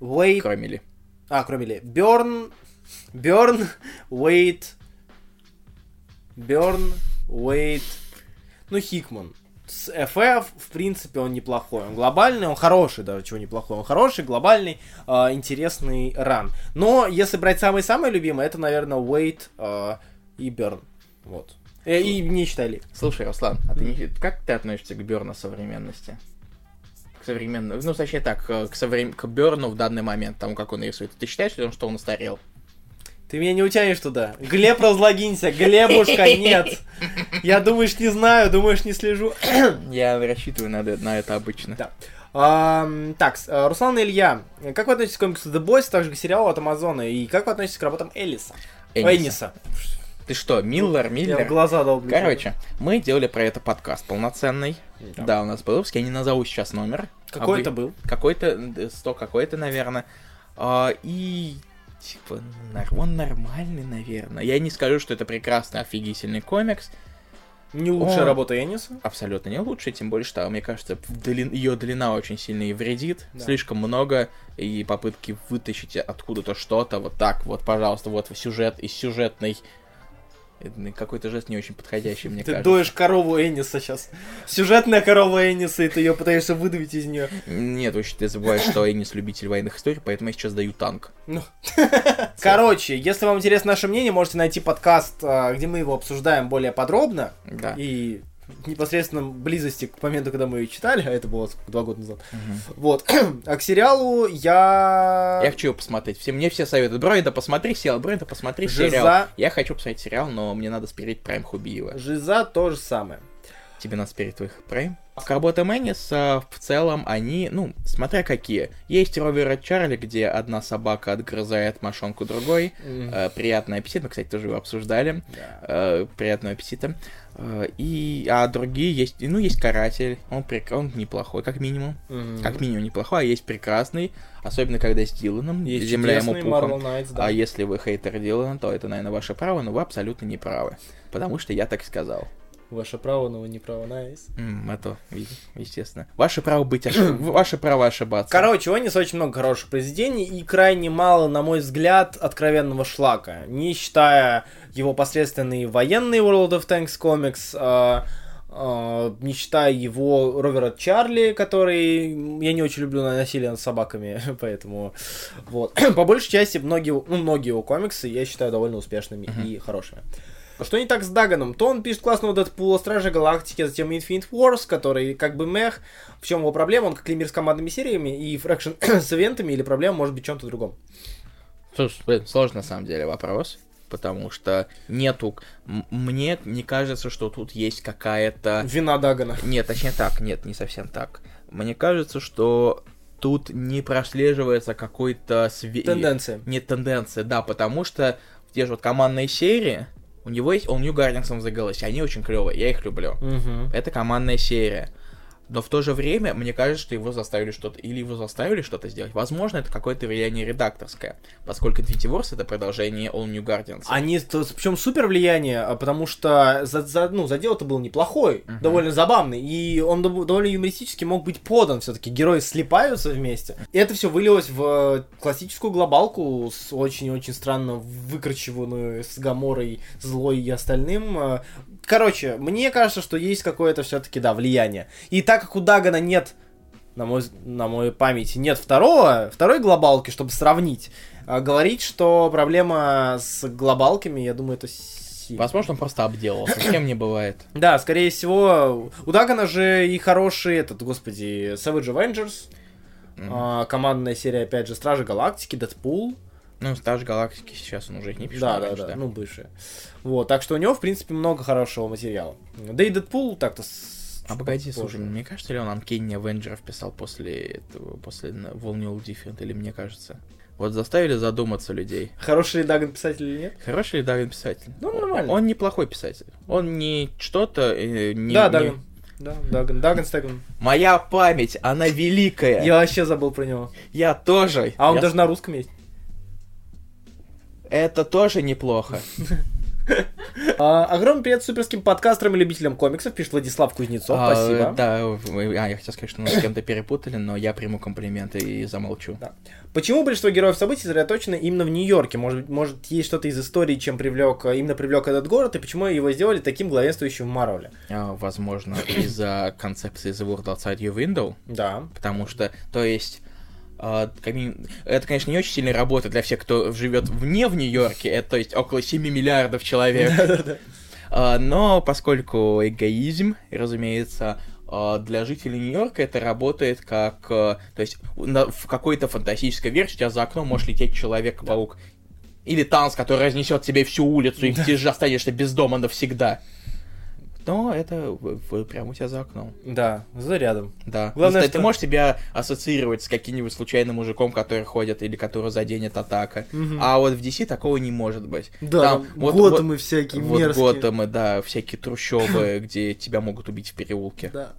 Уэйт, Кроме Ли. А, кроме Ли. Берн, Берн, Уэйт, Берн, Уэйт, ну, Хикман. С FF, в принципе, он неплохой. Он глобальный, он хороший, даже чего неплохой. Он хороший, глобальный, а, интересный ран. Но если брать самые-самые любимые, это, наверное, Уэйт а, и Берн. Вот. Э, И не считай Ли. Слушай, Руслан, а ты не... как ты относишься к Берну современности? К современному, ну, точнее так, э, к, соврем... к Берну в данный момент, тому, как он рисует. Ты считаешь ли он, что он устарел? Ты меня не утянешь туда. Глеб, разлогинься. Глебушка, нет. Я, думаешь, не знаю, думаешь, не слежу. Я рассчитываю на, это- на это обычно. Да. Ам, так, э, Руслан и Илья, как вы относитесь к комиксу The Boys, также к сериалу от Амазона, и как вы относитесь к работам Элиса? Энниса. Эниса. Ты что, Миллер, Я в Миллер? глаза долблю. Короче, мы делали про это подкаст полноценный. Да. Да, у нас был выпуск, я не назову сейчас номер. Какой А это вы- был? Какой-то, 100 какой-то, наверное. А, и, типа, он нормальный, наверное. Я не скажу, что это прекрасный, офигительный комикс. Не лучшая О. работа Эниса? Абсолютно не лучший, тем более, что, мне кажется, ее длина очень сильно и вредит. Да. Слишком много, и попытки вытащить откуда-то что-то, вот так, вот, пожалуйста, вот сюжет из сюжетной... Это Какой-то жест не очень подходящий, мне Ты кажется. доешь корову Эниса сейчас. Сюжетная корова Эниса, и ты ее пытаешься выдавить из нее. Нет, вообще ты забываешь, что Энис любитель военных историй, поэтому я сейчас даю танк. Короче, если вам интересно наше мнение, можете найти подкаст, а, где мы его обсуждаем более подробно. Да. И в непосредственном близости к моменту, когда мы ее читали, а это было два года назад. Мгм. Вот. А к сериалу я... Я хочу его посмотреть. Все, мне все советуют. Бройда, посмотри сериал, Бройда, посмотри Жиза. сериал. Я хочу посмотреть сериал, но мне надо спереть Прайм Хубиева. Жиза то же самое. Тебе надо спереть твоих Прайм. К работам Энниса в целом они, ну, смотря какие. Есть Ровера Чарли, где одна собака отгрызает мошонку другой. Э, приятный аппетит, мы, кстати, тоже его обсуждали. Да. Э, приятного аппетита. Э, и, а другие есть, ну, есть Каратель, он, прек... он неплохой, как минимум. Мгм. Как минимум неплохой, а есть прекрасный, особенно когда с Диланом, Есть земля ему пухом. Knights, да. А если вы хейтер Дилана, то это, наверное, ваше право, но вы абсолютно не правы. Потому что я так сказал. Ваше право, но вы не право, найс. М, Это, естественно. Ваше право быть ошиб... Ваше право ошибаться. Короче, у Онис очень много хороших произведений и крайне мало, на мой взгляд, откровенного шлака. Не считая его посредственный военный World of Tanks комикс, а, а, не считая его Ровера Чарли, который я не очень люблю насилие над собаками, поэтому вот. По большей части многие, ну, многие его комиксы я считаю довольно успешными и хорошими. А Что не так с Даганом? То он пишет классного Дэдпула, Стражи Галактики, затем Infinite Wars, который как бы мех. В чем его проблема? Он как лимир с командными сериями и фрэкшн с ивентами, или проблема может быть в чем-то другом? Слушай, блин, сложный на самом деле вопрос. Потому что нету... Мне не кажется, что тут есть какая-то... Вина Дагана. Нет, точнее так, нет, не совсем так. Мне кажется, что тут не прослеживается какой-то... све- Тенденция. Нет тенденции, да, потому что в те же вот командные серии, у него есть All New Guardians of the Galaxy, они очень клевые, я их люблю. Мгм. Это командная серия. Но в то же время, мне кажется, что его заставили что-то... Или его заставили что-то сделать. Возможно, это какое-то влияние редакторское. Поскольку Infinity Wars это продолжение All New Guardians. Они, причем супер влияние, а, потому что за, за, ну, задел-то был неплохой, довольно забавный, и он дов- довольно юмористически мог быть подан все-таки. Герои слипаются вместе. И это все вылилось в э, классическую глобалку с очень-очень странно выкручиванную с Гаморой, Злой и остальным. Короче, мне кажется, что есть какое-то все-таки, да, влияние. И так как у Дагана нет на мой, на моей памяти нет второго, второй глобалки, чтобы сравнить. А говорить, что проблема с глобалками, я думаю, это. Возможно, он просто обделался. С кем не бывает. Да, скорее всего, у Дагана же и хороший этот, господи, Savage Avengers, а, командная серия, опять же, Стражи Галактики, Дэдпул. Ну, Стаж Галактики сейчас он уже их не пишет. Да, а да, раньше, да, ну, бывшие. Вот, так что у него, в принципе, много хорошего материала. Да и Дэдпул так-то... с- А погоди, слушай, мне кажется ли он Uncanny Avengers писал после этого, после Волнил Different, или мне кажется? Вот заставили задуматься людей. Хороший ли Даган писатель или нет? Хороший ли Даган писатель? Ну, нормально. Он неплохой писатель. Он не что-то... э, не, да, не- Даган. Да, Даган. Даган Стэган. Моя память, она великая. Я вообще забыл про него. Я тоже. А он Я- даже на русском есть. Это тоже неплохо. А, огромный привет суперским подкастерам и любителям комиксов, пишет Владислав Кузнецов, А, спасибо. Да, а, я хотел сказать, что мы с кем-то перепутали, но я приму комплименты и замолчу. Да. Почему большинство героев событий сосредоточено именно в Нью-Йорке? Может, может есть что-то из истории, чем привлек, именно привлек этот город, и почему его сделали таким главенствующим в Марвеле? А, Возможно, из-за концепции The World Outside Your Window, Да. потому что, то есть, это, конечно, не очень сильно работает для всех, кто живет вне в Нью-Йорке, это, то есть, около 7 миллиардов человек. А, Но поскольку эгоизм, разумеется, а, для жителей Нью-Йорка это работает как... а, То есть в какой-то фантастической версии у тебя за окном может лететь Человек-паук. Или танк, который разнесет тебе всю улицу, и ты же останешься без дома навсегда. Но это прямо у тебя за окном. Да, за рядом. Да. Главное, Ты- что- Ты можешь себя ассоциировать с каким-нибудь случайным мужиком, который ходит или которого заденет атака. Мгм. А вот в DC такого не может быть. Да, Там там вот- Готэмы всякие Вот мерзкие. Готэмы, да, всякие трущобы, где тебя могут убить в переулке. Да.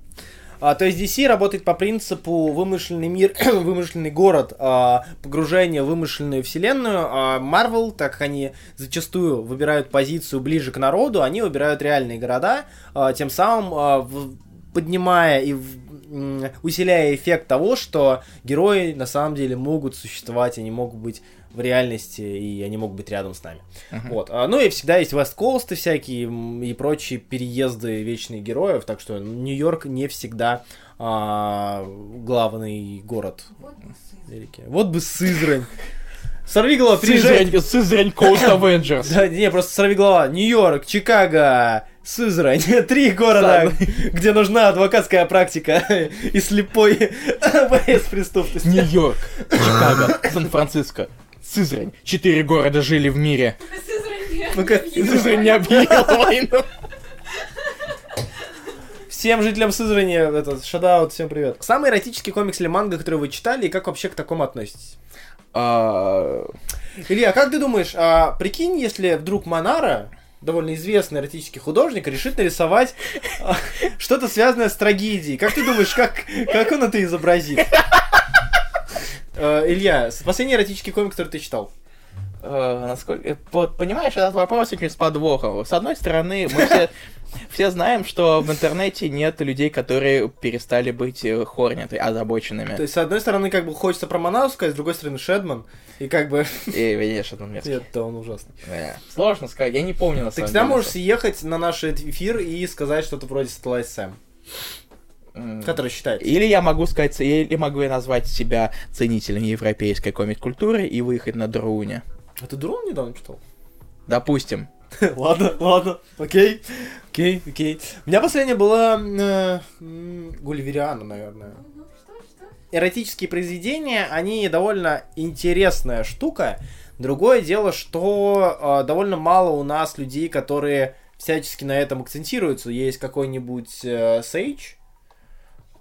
А, то есть DC работает по принципу вымышленный мир, вымышленный город, а, погружение в вымышленную вселенную. А Marvel, так как они зачастую выбирают позицию ближе к народу, они выбирают реальные города, а, тем самым а, в- поднимая и в- усиляя эффект того, что герои на самом деле могут существовать, они могут быть в реальности, и они могут быть рядом с нами. Мгм. Вот. А, Ну и всегда есть West Coast всякие и прочие переезды вечных героев, так что Нью-Йорк не всегда а, главный город Вот Америки. Вот бы Сызрань. Сорви голова, приезжай. Сызрань, Coast Avengers. Да, не, просто сорви голова. Нью-Йорк, Чикаго, Сызрань. Три города, где нужна адвокатская практика и слепой борец с преступностью. Нью-Йорк, Чикаго, Сан-Франциско, Сызрань. Четыре города жили в мире. Сызрань. Ну-ка, Сызрань не объявила войну. Всем жителям Сызрани, этот, шадаут, всем привет. Самый эротический комикс или манга, который вы читали, и как вообще к такому относитесь? А, Илья, как ты думаешь, а, прикинь, если вдруг Монара, довольно известный эротический художник, решит нарисовать а, что-то связанное с трагедией. Как ты думаешь, как, как он это изобразит? Э, Илья, последний эротический комикс, который ты читал? Э, насколько... Вот, понимаешь, этот вопрос очень с подвохом. С одной стороны, мы все, все знаем, что в интернете нет людей, которые перестали быть э, хорняты, озабоченными. То есть, с одной стороны, как бы хочется про Манау сказать, с другой стороны, Шедман. И как бы... И, конечно, он мерзкий. Нет, да, он ужасный. Да. Сложно сказать, я не помню на Ты самом всегда деле. можешь съехать на наш эфир и сказать что-то вроде Satellite Sam, М. который считает. Или я могу сказать, или могу я назвать себя ценителем европейской комик-культуры и выехать на Друне. А ты Дрон недавно читал? Допустим. ладно, ладно, окей, окей, окей. У меня последняя была э, Гульвериана, наверное. Ну, что, что? Эротические произведения, они довольно интересная штука. Другое дело, что э, довольно мало у нас людей, которые всячески на этом акцентируются. Есть какой-нибудь э, Сейдж,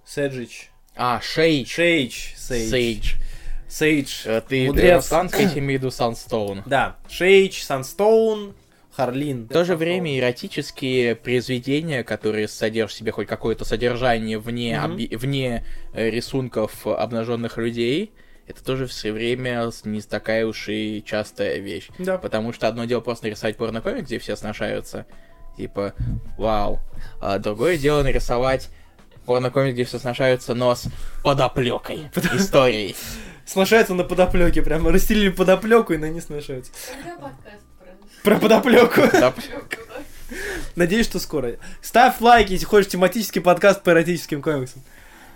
Седжич, А, Шейдж. Шейдж, Сейдж, Сейдж. Сейдж, Э, Ты Мудрец. Санский имею в виду Санстоун. Да, Шейдж, Санстоун, Харлин. В то же время эротические произведения, которые содержат в себе хоть какое-то содержание вне, Мгм. оби- вне э, рисунков обнаженных людей, это тоже все время не такая уж и частая вещь. Да. Потому что одно дело просто нарисовать порнокомик, где все сношаются, типа, вау. А другое дело нарисовать порнокомик, где все сношаются, но с подоплекой историей. Сношаются на подоплеке, прямо расстелили подоплеку и на ней сношаются. Про... Про подоплеку. Подоп- Надеюсь, что скоро. Ставь лайк, если хочешь тематический подкаст по эротическим комиксам.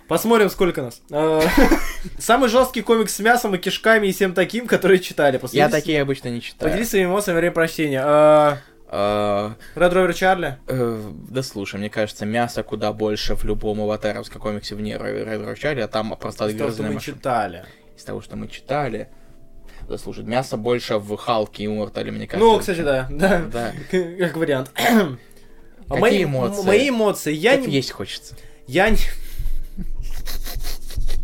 Посмотрим, сколько нас. А, Самый жесткий комикс с мясом и кишками и всем таким, которые читали. Я такие обычно не читаю. Поделись своими эмоциями во время прочтения. А, Red Rover Чарли. Э, Да слушай, мне кажется, мяса куда больше в любом аватаровском комиксе вне Red Rochelle, а там просто Из того, что мы читали. Из того, что мы читали. Да слушай, мясо больше в Халке и Мортале, мне кажется. Ну, кстати, да. Да. Да. Как вариант. А Какие мои- эмоции? Мои эмоции. Я не... есть хочется. Я не...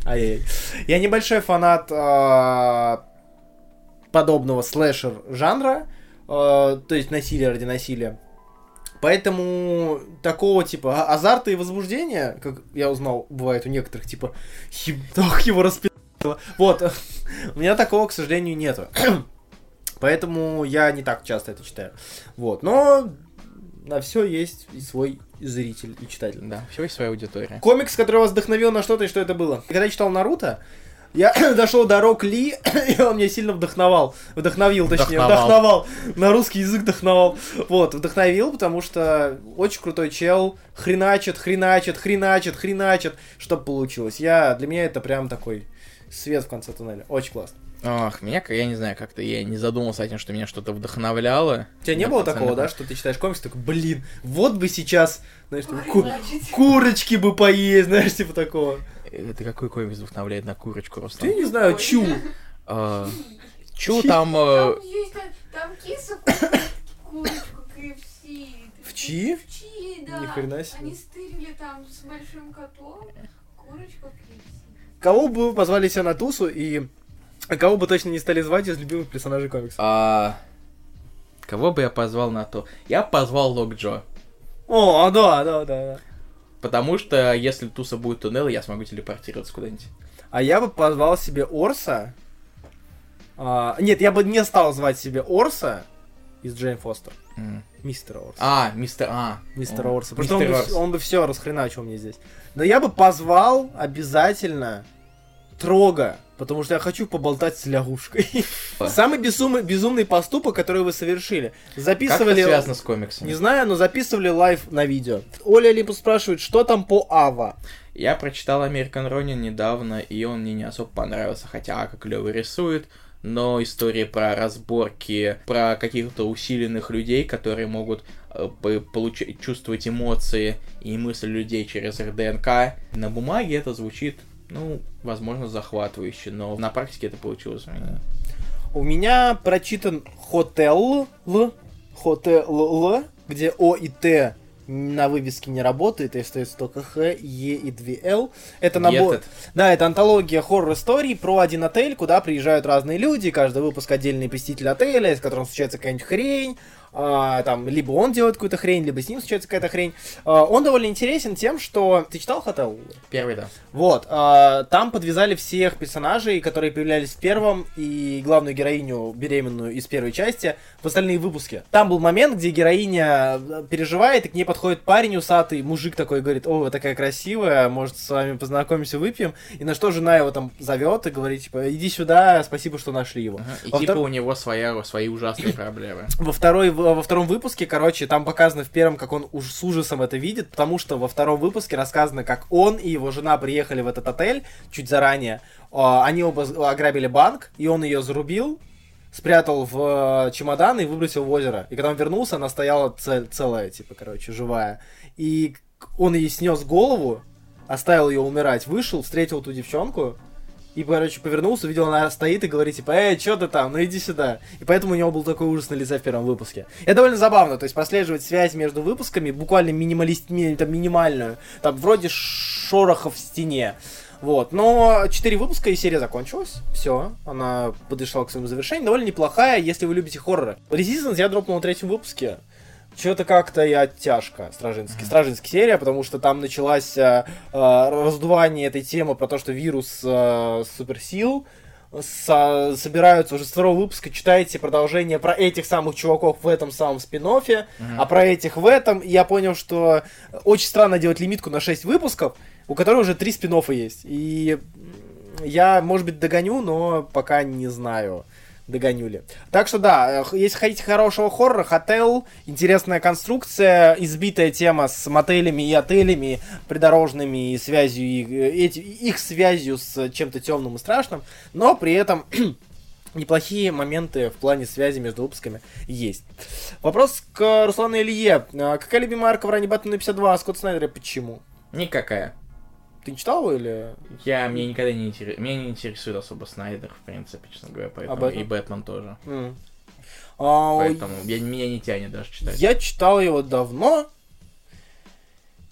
Ай-яй. Я небольшой фанат а, подобного слэшер жанра, то есть насилие ради насилия. Поэтому такого типа а- азарта и возбуждения, как я узнал, бывает у некоторых, типа, «Еб- ох, его распи***ло». Вот, у меня такого, к сожалению, нету. Поэтому я не так часто это читаю. Вот, но на все есть и свой зритель и читатель. Да, всего есть своя аудитория. Комикс, который вас вдохновил на что-то, и что это было? Когда я читал Наруто, я дошел до Рок Ли, и он меня сильно вдохновал. Вдохновил, точнее, Вдохновал. вдохновал. На русский язык вдохновал. Вот, вдохновил, потому что очень крутой чел. Хреначит, хреначит, хреначит, хреначит. Что получилось? Я, для меня это прям такой свет в конце туннеля. Очень классно. Ох, меня, я не знаю, как-то я не задумался о том, что меня что-то вдохновляло. У тебя не было такого, да, что ты читаешь комикс, такой, блин, вот бы сейчас, знаешь, там, ку- курочки бы поесть, знаешь, типа такого. Это какой комикс вдохновляет на курочку, Ты Рустам? не знаю, Ой. чу. А, там... э, Там есть, там, там киса курочку KFC. В чьи? В чьи, да. Ни хрена себе. Они стырили там с большим котом курочку KFC. Кого бы вы позвали себя на тусу и кого бы точно не стали звать из любимых персонажей комикса? а, Кого бы я позвал на то? Я позвал Лок Джо. О, да, да, да, да. Потому что если туса будет туннел, я смогу телепортироваться куда-нибудь. А я бы позвал себе Орса. А, нет, я бы не стал звать себе Орса из Джейн Фостер. М. Мистера Орса. А, мистер... А. Мистера О, Орса. Потому что мистер он бы, он бы все расхреначил мне здесь. Но я бы позвал обязательно Трога, потому что я хочу поболтать с лягушкой. Самый безумный, безумный поступок, который вы совершили. Как Записывали... это связано с комиксами? Не знаю, но записывали лайв на видео. Оля Олимпус спрашивает, что там по Ава? Я прочитал American Ronin недавно, и он мне не особо понравился, хотя Ака клево рисует, но история про разборки, про каких-то усиленных людей, которые могут э, получать, чувствовать эмоции и мысли людей через РДНК. На бумаге это звучит, ну, возможно, захватывающе, но на практике это получилось у меня. У меня прочитан Хотел, Хотел, где О и Т на вывеске не работает, и остается только Х, Е и 2 Л. Это набор... Гетед. Да, это антология хоррор-историй про один отель, куда приезжают разные люди, каждый выпуск отдельный посетитель отеля, с которым случается какая-нибудь хрень, а, там, либо он делает какую-то хрень, либо с ним случается какая-то хрень. А, он довольно интересен тем, что... Ты читал Хотел? Первый, да. Вот, а, там подвязали всех персонажей, которые появлялись в первом, и главную героиню беременную из первой части в остальные выпуски. Там был момент, где героиня э, переживает, и к ней подходит парень усатый, мужик такой, говорит, о, вы такая красивая, может, с вами познакомимся, выпьем. И на что жена его там зовет и говорит, типа, иди сюда, спасибо, что нашли его. Ага, И Во типа втор- у него своя, свои ужасные проблемы. во, второй, во втором выпуске, короче, там показано в первом, как он уж с ужасом это видит, потому что во втором выпуске рассказано, как он и его жена приехали в этот отель чуть заранее. А, Они оба ограбили банк, и он ее зарубил, спрятал в э, чемодан и выбросил в озеро. И когда он вернулся, она стояла цел- целая, типа, короче, живая. И он ей снес голову, оставил ее умирать, вышел, встретил ту девчонку, и, короче, повернулся, увидел, она стоит и говорит, типа, эй, что ты там, ну иди сюда. И поэтому у него был такой ужас на лице в первом выпуске. Это довольно забавно, то есть прослеживать связь между выпусками, буквально минималист, ми- там, минимальную, там, вроде шорохов в стене. Вот, но 4 выпуска и серия закончилась. Все, она подошла к своему завершению. Довольно неплохая, если вы любите хорроры. Resistance я дропнул на третьем выпуске. Что-то как-то я тяжко, Стражинский. Стражинский серия, потому что там началась э, э, раздувание этой темы про то, что вирус э, суперсил со- собираются уже с второго выпуска, читаете продолжение про этих самых чуваков в этом самом спин а про этих в этом. И я понял, что очень странно делать лимитку на 6 выпусков, у которой уже 3 спин есть. И я, может быть, догоню, но пока не знаю. Догоню ли. Так что да, э, если хотите хорошего хоррора, хотел, интересная конструкция, избитая тема с мотелями и отелями, придорожными и связью, их, э, эти, их связью с чем-то темным и страшным, но при этом неплохие моменты в плане связи между выпусками есть. Вопрос к Руслану Илье. А Какая любимая арка в ранней Бэтмена 52, а Скотт Снайдера почему? Никакая. Ты читал его или... Я, мне никогда не интересует, меня не интересует особо Снайдер, в принципе, честно говоря, поэтому Бэтмен? и Бэтмен тоже. М. А, Поэтому я, меня не тянет даже читать. Я читал его давно.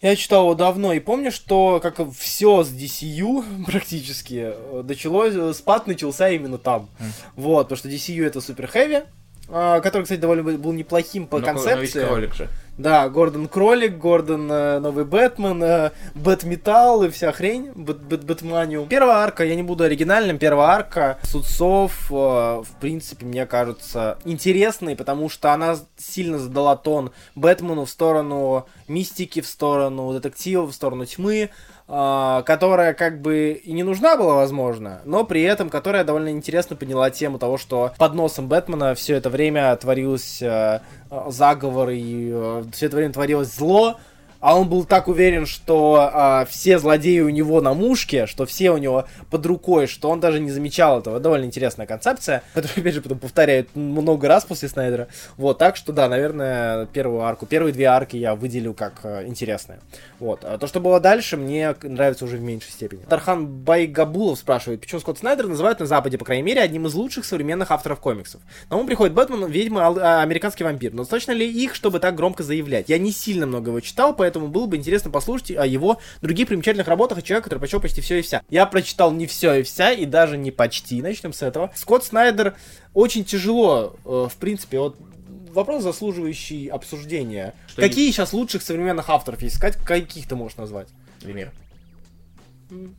Я читал его давно и помню, что как все с DCU практически э, началось, э, спад начался именно там. Мгм. Вот, потому что DCU это супер хэви, который, кстати, довольно был- неплохим по Но ко- но ведь концепции. кролик же. Да, Гордон Кролик, Гордон э, Новый Бэтмен, э, Бэтметалл и вся хрень, Бэт, Бэт, Бэтманиум. Первая арка, я не буду оригинальным, первая арка Суд Сов, э, в принципе, мне кажется, интересной, потому что она сильно задала тон Бэтмену в сторону мистики, в сторону детектива, в сторону тьмы, которая как бы и не нужна была, возможно, но при этом которая довольно интересно подняла тему того, что под носом Бэтмена все это время творилось э, э, заговор и все это время творилось зло, а он был так уверен, что а, все злодеи у него на мушке, что все у него под рукой, что он даже не замечал этого. Довольно интересная концепция, которую, опять же, потом повторяют много раз после Снайдера. Вот, так что, да, наверное, первую арку, первые две арки я выделю как э, интересные. Вот. А то, что было дальше, мне нравится уже в меньшей степени. Тархан Байгабулов спрашивает, почему Скотт Снайдер называют на Западе, по крайней мере, одним из лучших современных авторов комиксов. На ум приходит Бэтмен, Ведьма, а, Американский вампир. Но точно ли их, чтобы так громко заявлять? Я не сильно много его читал, поэтому было бы интересно послушать о его других примечательных работах от человека, который прочел почти все и вся. Я прочитал не все и вся, и даже не почти. Начнем с этого. Скотт Снайдер очень тяжело, э, в принципе, вот вопрос, заслуживающий обсуждения. Что Какие сейчас лучших современных авторов есть? Сказать, каких ты можешь назвать? Лемир. М.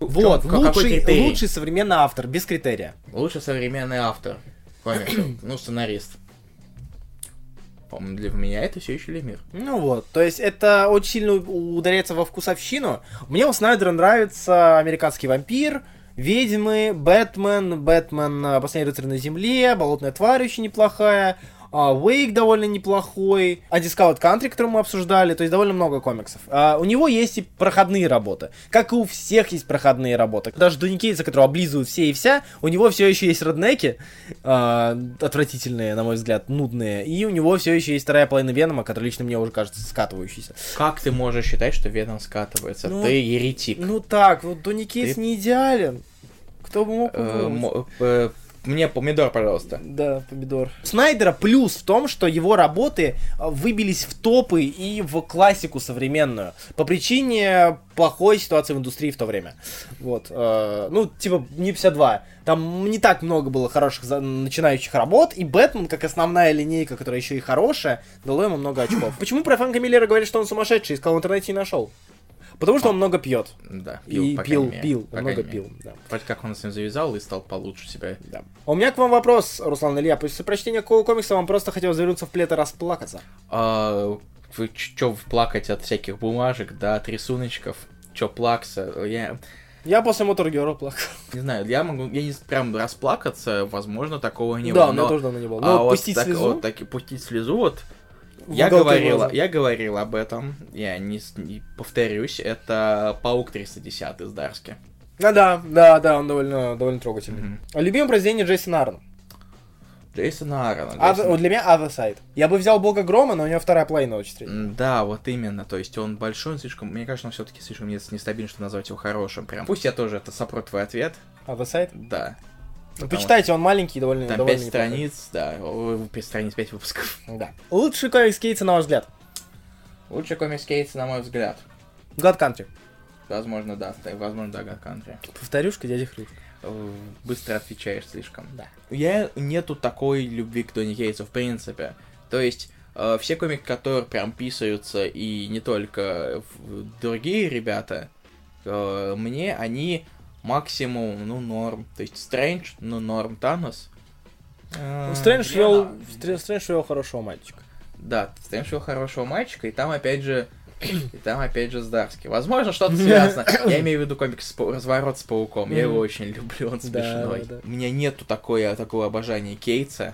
Вот, какой лучший, лучший современный автор, без критерия. Лучший современный автор комиксов. ну, сценарист. По-моему, для меня это все еще Лемир. Ну вот, то есть это очень сильно ударяется во вкусовщину. Мне у Снайдера нравится «Американский вампир», «Ведьмы», «Бэтмен», «Бэтмен. Последний рыцарь на земле», «Болотная тварь» очень неплохая, а, «Уэйк» довольно неплохой, «Undiscovered Country», который мы обсуждали, то есть довольно много комиксов. А, у него есть и проходные работы, как и у всех есть проходные работы. Даже Дуни Кейтса, которого облизывают все и вся, у него все еще есть роднеки, а, отвратительные, на мой взгляд, нудные, и у него все еще есть вторая половина Венома, которая лично мне уже кажется скатывающейся. Как ты можешь считать, что Веном скатывается? Ну, ты еретик. Ну так, вот Дуни Кейтс Ты- не идеален. Кто бы мог Мне помидор, пожалуйста. Да, помидор. Снайдера плюс в том, что его работы а, выбились в топы и в классику современную. По причине плохой ситуации в индустрии в то время. Вот. э, ну, типа, не 52. Там не так много было хороших за- начинающих работ, и Бэтмен, как основная линейка, которая еще и хорошая, дало ему много очков. Почему про Фрэнка Миллера говорят, что он сумасшедший? Искал в интернете и нашел. Потому что он много пьет. Да, И по пил, мере. пил, По много мере. пил. Да. Вроде как он с ним завязал и стал получше себя. Да. А У меня к вам вопрос, Руслан Илья. После прочтения какого комикса вам просто хотелось завернуться в плед и расплакаться? А, вы чё плакать от всяких бумажек, да, от рисуночков? Чё плакса? Я Я после Мотор Геро плакал. не знаю, я могу, я не прям расплакаться, возможно, такого не да, было. у меня тоже давно не было. а Но вот пустить так, слезу вот так и пустить слезу, вот я уголке говорил, глаза. я говорил об этом, я не, не повторюсь, это Паук 310 из Дарски. А, да, да, да, он довольно, довольно трогательный. А Любимое произведение Джейсона Аарона. Джейсона Аарона. А, Джейсон- вот для меня Other Side. Я бы взял Бога Грома, но у него вторая половина очень средняя. Да, вот именно, то есть он большой, он слишком, мне кажется, он все-таки слишком не- нестабильный, чтобы назвать его хорошим, прям. Пусть я тоже это сопру твой ответ, Other Side? да. Ну, почитайте, он маленький довольно Там довольно пять неплохой. страниц, да, о, пять страниц, пять выпусков. Да. Лучший комикс Кейтса, на ваш взгляд? Лучший комикс Кейтса, на мой взгляд. God Country. Возможно, да, возможно, да, God Country. Повторюшка, дядя Хрюшка. Э, Быстро отвечаешь слишком. Да. Я нету такой любви к Донни Кейтсу, в принципе. То есть, э, все комики, которые прям писаются, и не только другие ребята, э, мне они максимум, ну, норм. То есть, Стрэндж, ну, норм, Танос. Ну, Стрэндж я- вел, Стр- Стрэндж вел хорошего мальчика. Да, Стрэндж вел хорошего мальчика, и там опять же... И там опять же с Дарски. Возможно, что-то связано. Я имею в виду комикс «Разворот с пауком». Я его очень люблю, он Да, смешной. да, да. У меня нету такое, такого обожания Кейтса.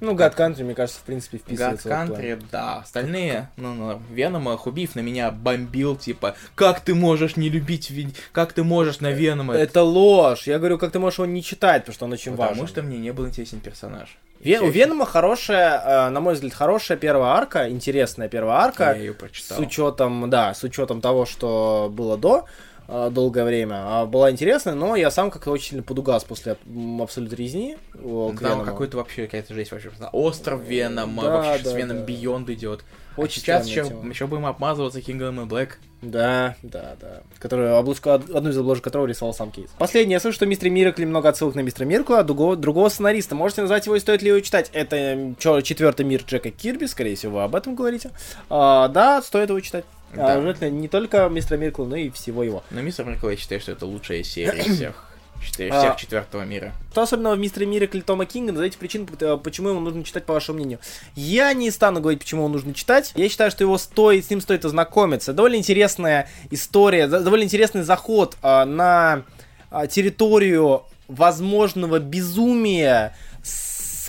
Ну, God Country, мне кажется, в принципе, God вписывается план. Country, да. Остальные, ну, ну, Венома Хубив на меня бомбил, типа, как ты можешь не любить, как ты можешь на Венома? Это ложь. Я говорю, как ты можешь его не читать, потому что он очень Потому важен. что мне не был интересен персонаж. Вен- у Венома хорошая, э, на мой взгляд, хорошая первая арка, интересная первая арка. Я ее С прочитал. учетом, да, с учетом того, что было до долгое время, а, была интересная, но я сам как-то очень сильно подугас после Абсолют Резни. Там Веному. какой-то вообще какая-то жесть вообще. Остров Венома, Да, вообще да, с Веном да. Бионд идет. Очень Сейчас странная еще, тема. еще будем обмазываться Kingdom и Black. Да, да, да. Которую, обложку, од- одну из обложек которого рисовал сам Кейс. Последнее, я слышу, что Мистер Миракли много отсылок на Мистера Миракла, а другого, другого сценариста. Можете назвать его и стоит ли его читать? Это четвертый мир Джека Кирби, скорее всего, вы об этом говорите. А, да, стоит его читать. Да. А, желательно не только Мистера Миракла, но и всего его. Но Мистер Миркл, я считаю, что это лучшая серия всех. Четыре- А. Всех четвертого мира. Что особенного в Мистере Миракле Тома Кинга? Назовите причину, п- почему его нужно читать, по вашему мнению. Я не стану говорить, почему его нужно читать. Я считаю, что его стоит, с ним стоит ознакомиться. Довольно интересная история, довольно интересный заход а, на а, территорию возможного безумия,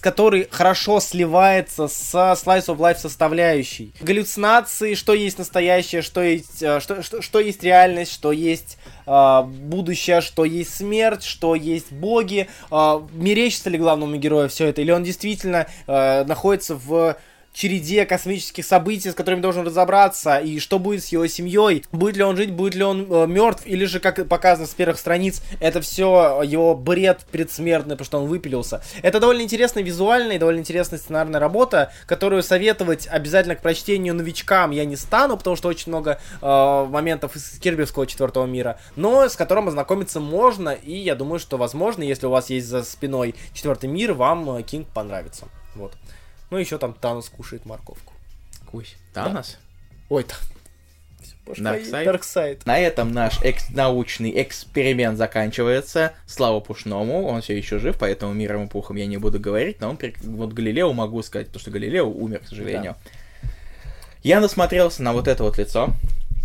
который хорошо сливается со Slice of Life составляющей. Галлюцинации, что есть настоящее, что есть, а, что, что, что есть реальность, что есть а, будущее, что есть смерть, что есть боги. А, мерещится ли главному герою все это, или он действительно а, находится в череде космических событий, с которыми должен разобраться, и что будет с его семьей, будет ли он жить, будет ли он мертв, или же, как показано с первых страниц, это все его бред предсмертный, потому что он выпилился. Это довольно интересная визуальная и довольно интересная сценарная работа, которую советовать обязательно к прочтению новичкам я не стану, потому что очень много э, моментов из Кирбевского четвертого мира, но с которым ознакомиться можно, и я думаю, что возможно, если у вас есть за спиной четвертый мир, вам э, Кинг понравится. Вот. Ну, еще там Танос кушает морковку. Кусь. Танос? Ой-то. Darkseid? Дарксайд. На этом наш экс- научный эксперимент заканчивается. Слава Пушному, он все еще жив, поэтому миром и пухом я не буду говорить, но он при- вот Галилео могу сказать, потому что Галилео умер, к сожалению. Я насмотрелся на вот это вот лицо,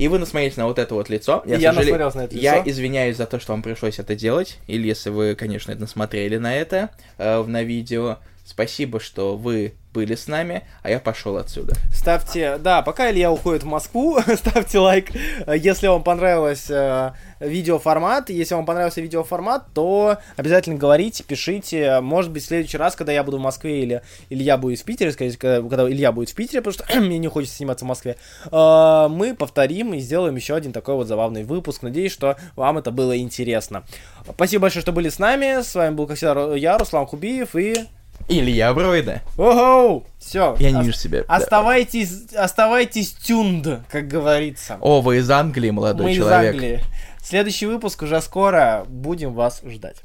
и вы насмотрелись на вот это вот лицо. И я сожалею- насмотрелся на это Я лицо. извиняюсь за то, что вам пришлось это делать, или если вы, конечно, насмотрели на это э, в- на видео. Спасибо, что вы были с нами, а я пошел отсюда. Ставьте, да, пока Илья уходит в Москву, ставьте лайк, если вам понравилось э, видеоформат. Если вам понравился видеоформат, то обязательно говорите, пишите. Может быть, в следующий раз, когда я буду в Москве или Илья будет в Питере, скорее когда, когда Илья будет в Питере, потому что мне не хочется сниматься в Москве, э, мы повторим и сделаем еще один такой вот забавный выпуск. Надеюсь, что вам это было интересно. Спасибо большое, что были с нами. С вами был, как всегда, я, Руслан Хубиев и... Илья Бройда. Ого! Все. Я не вижу себя. да. Оставайтесь, оставайтесь тюнд, как говорится. О, вы из Англии, молодой Мы человек. из Англии. Следующий выпуск уже скоро. Будем вас ждать.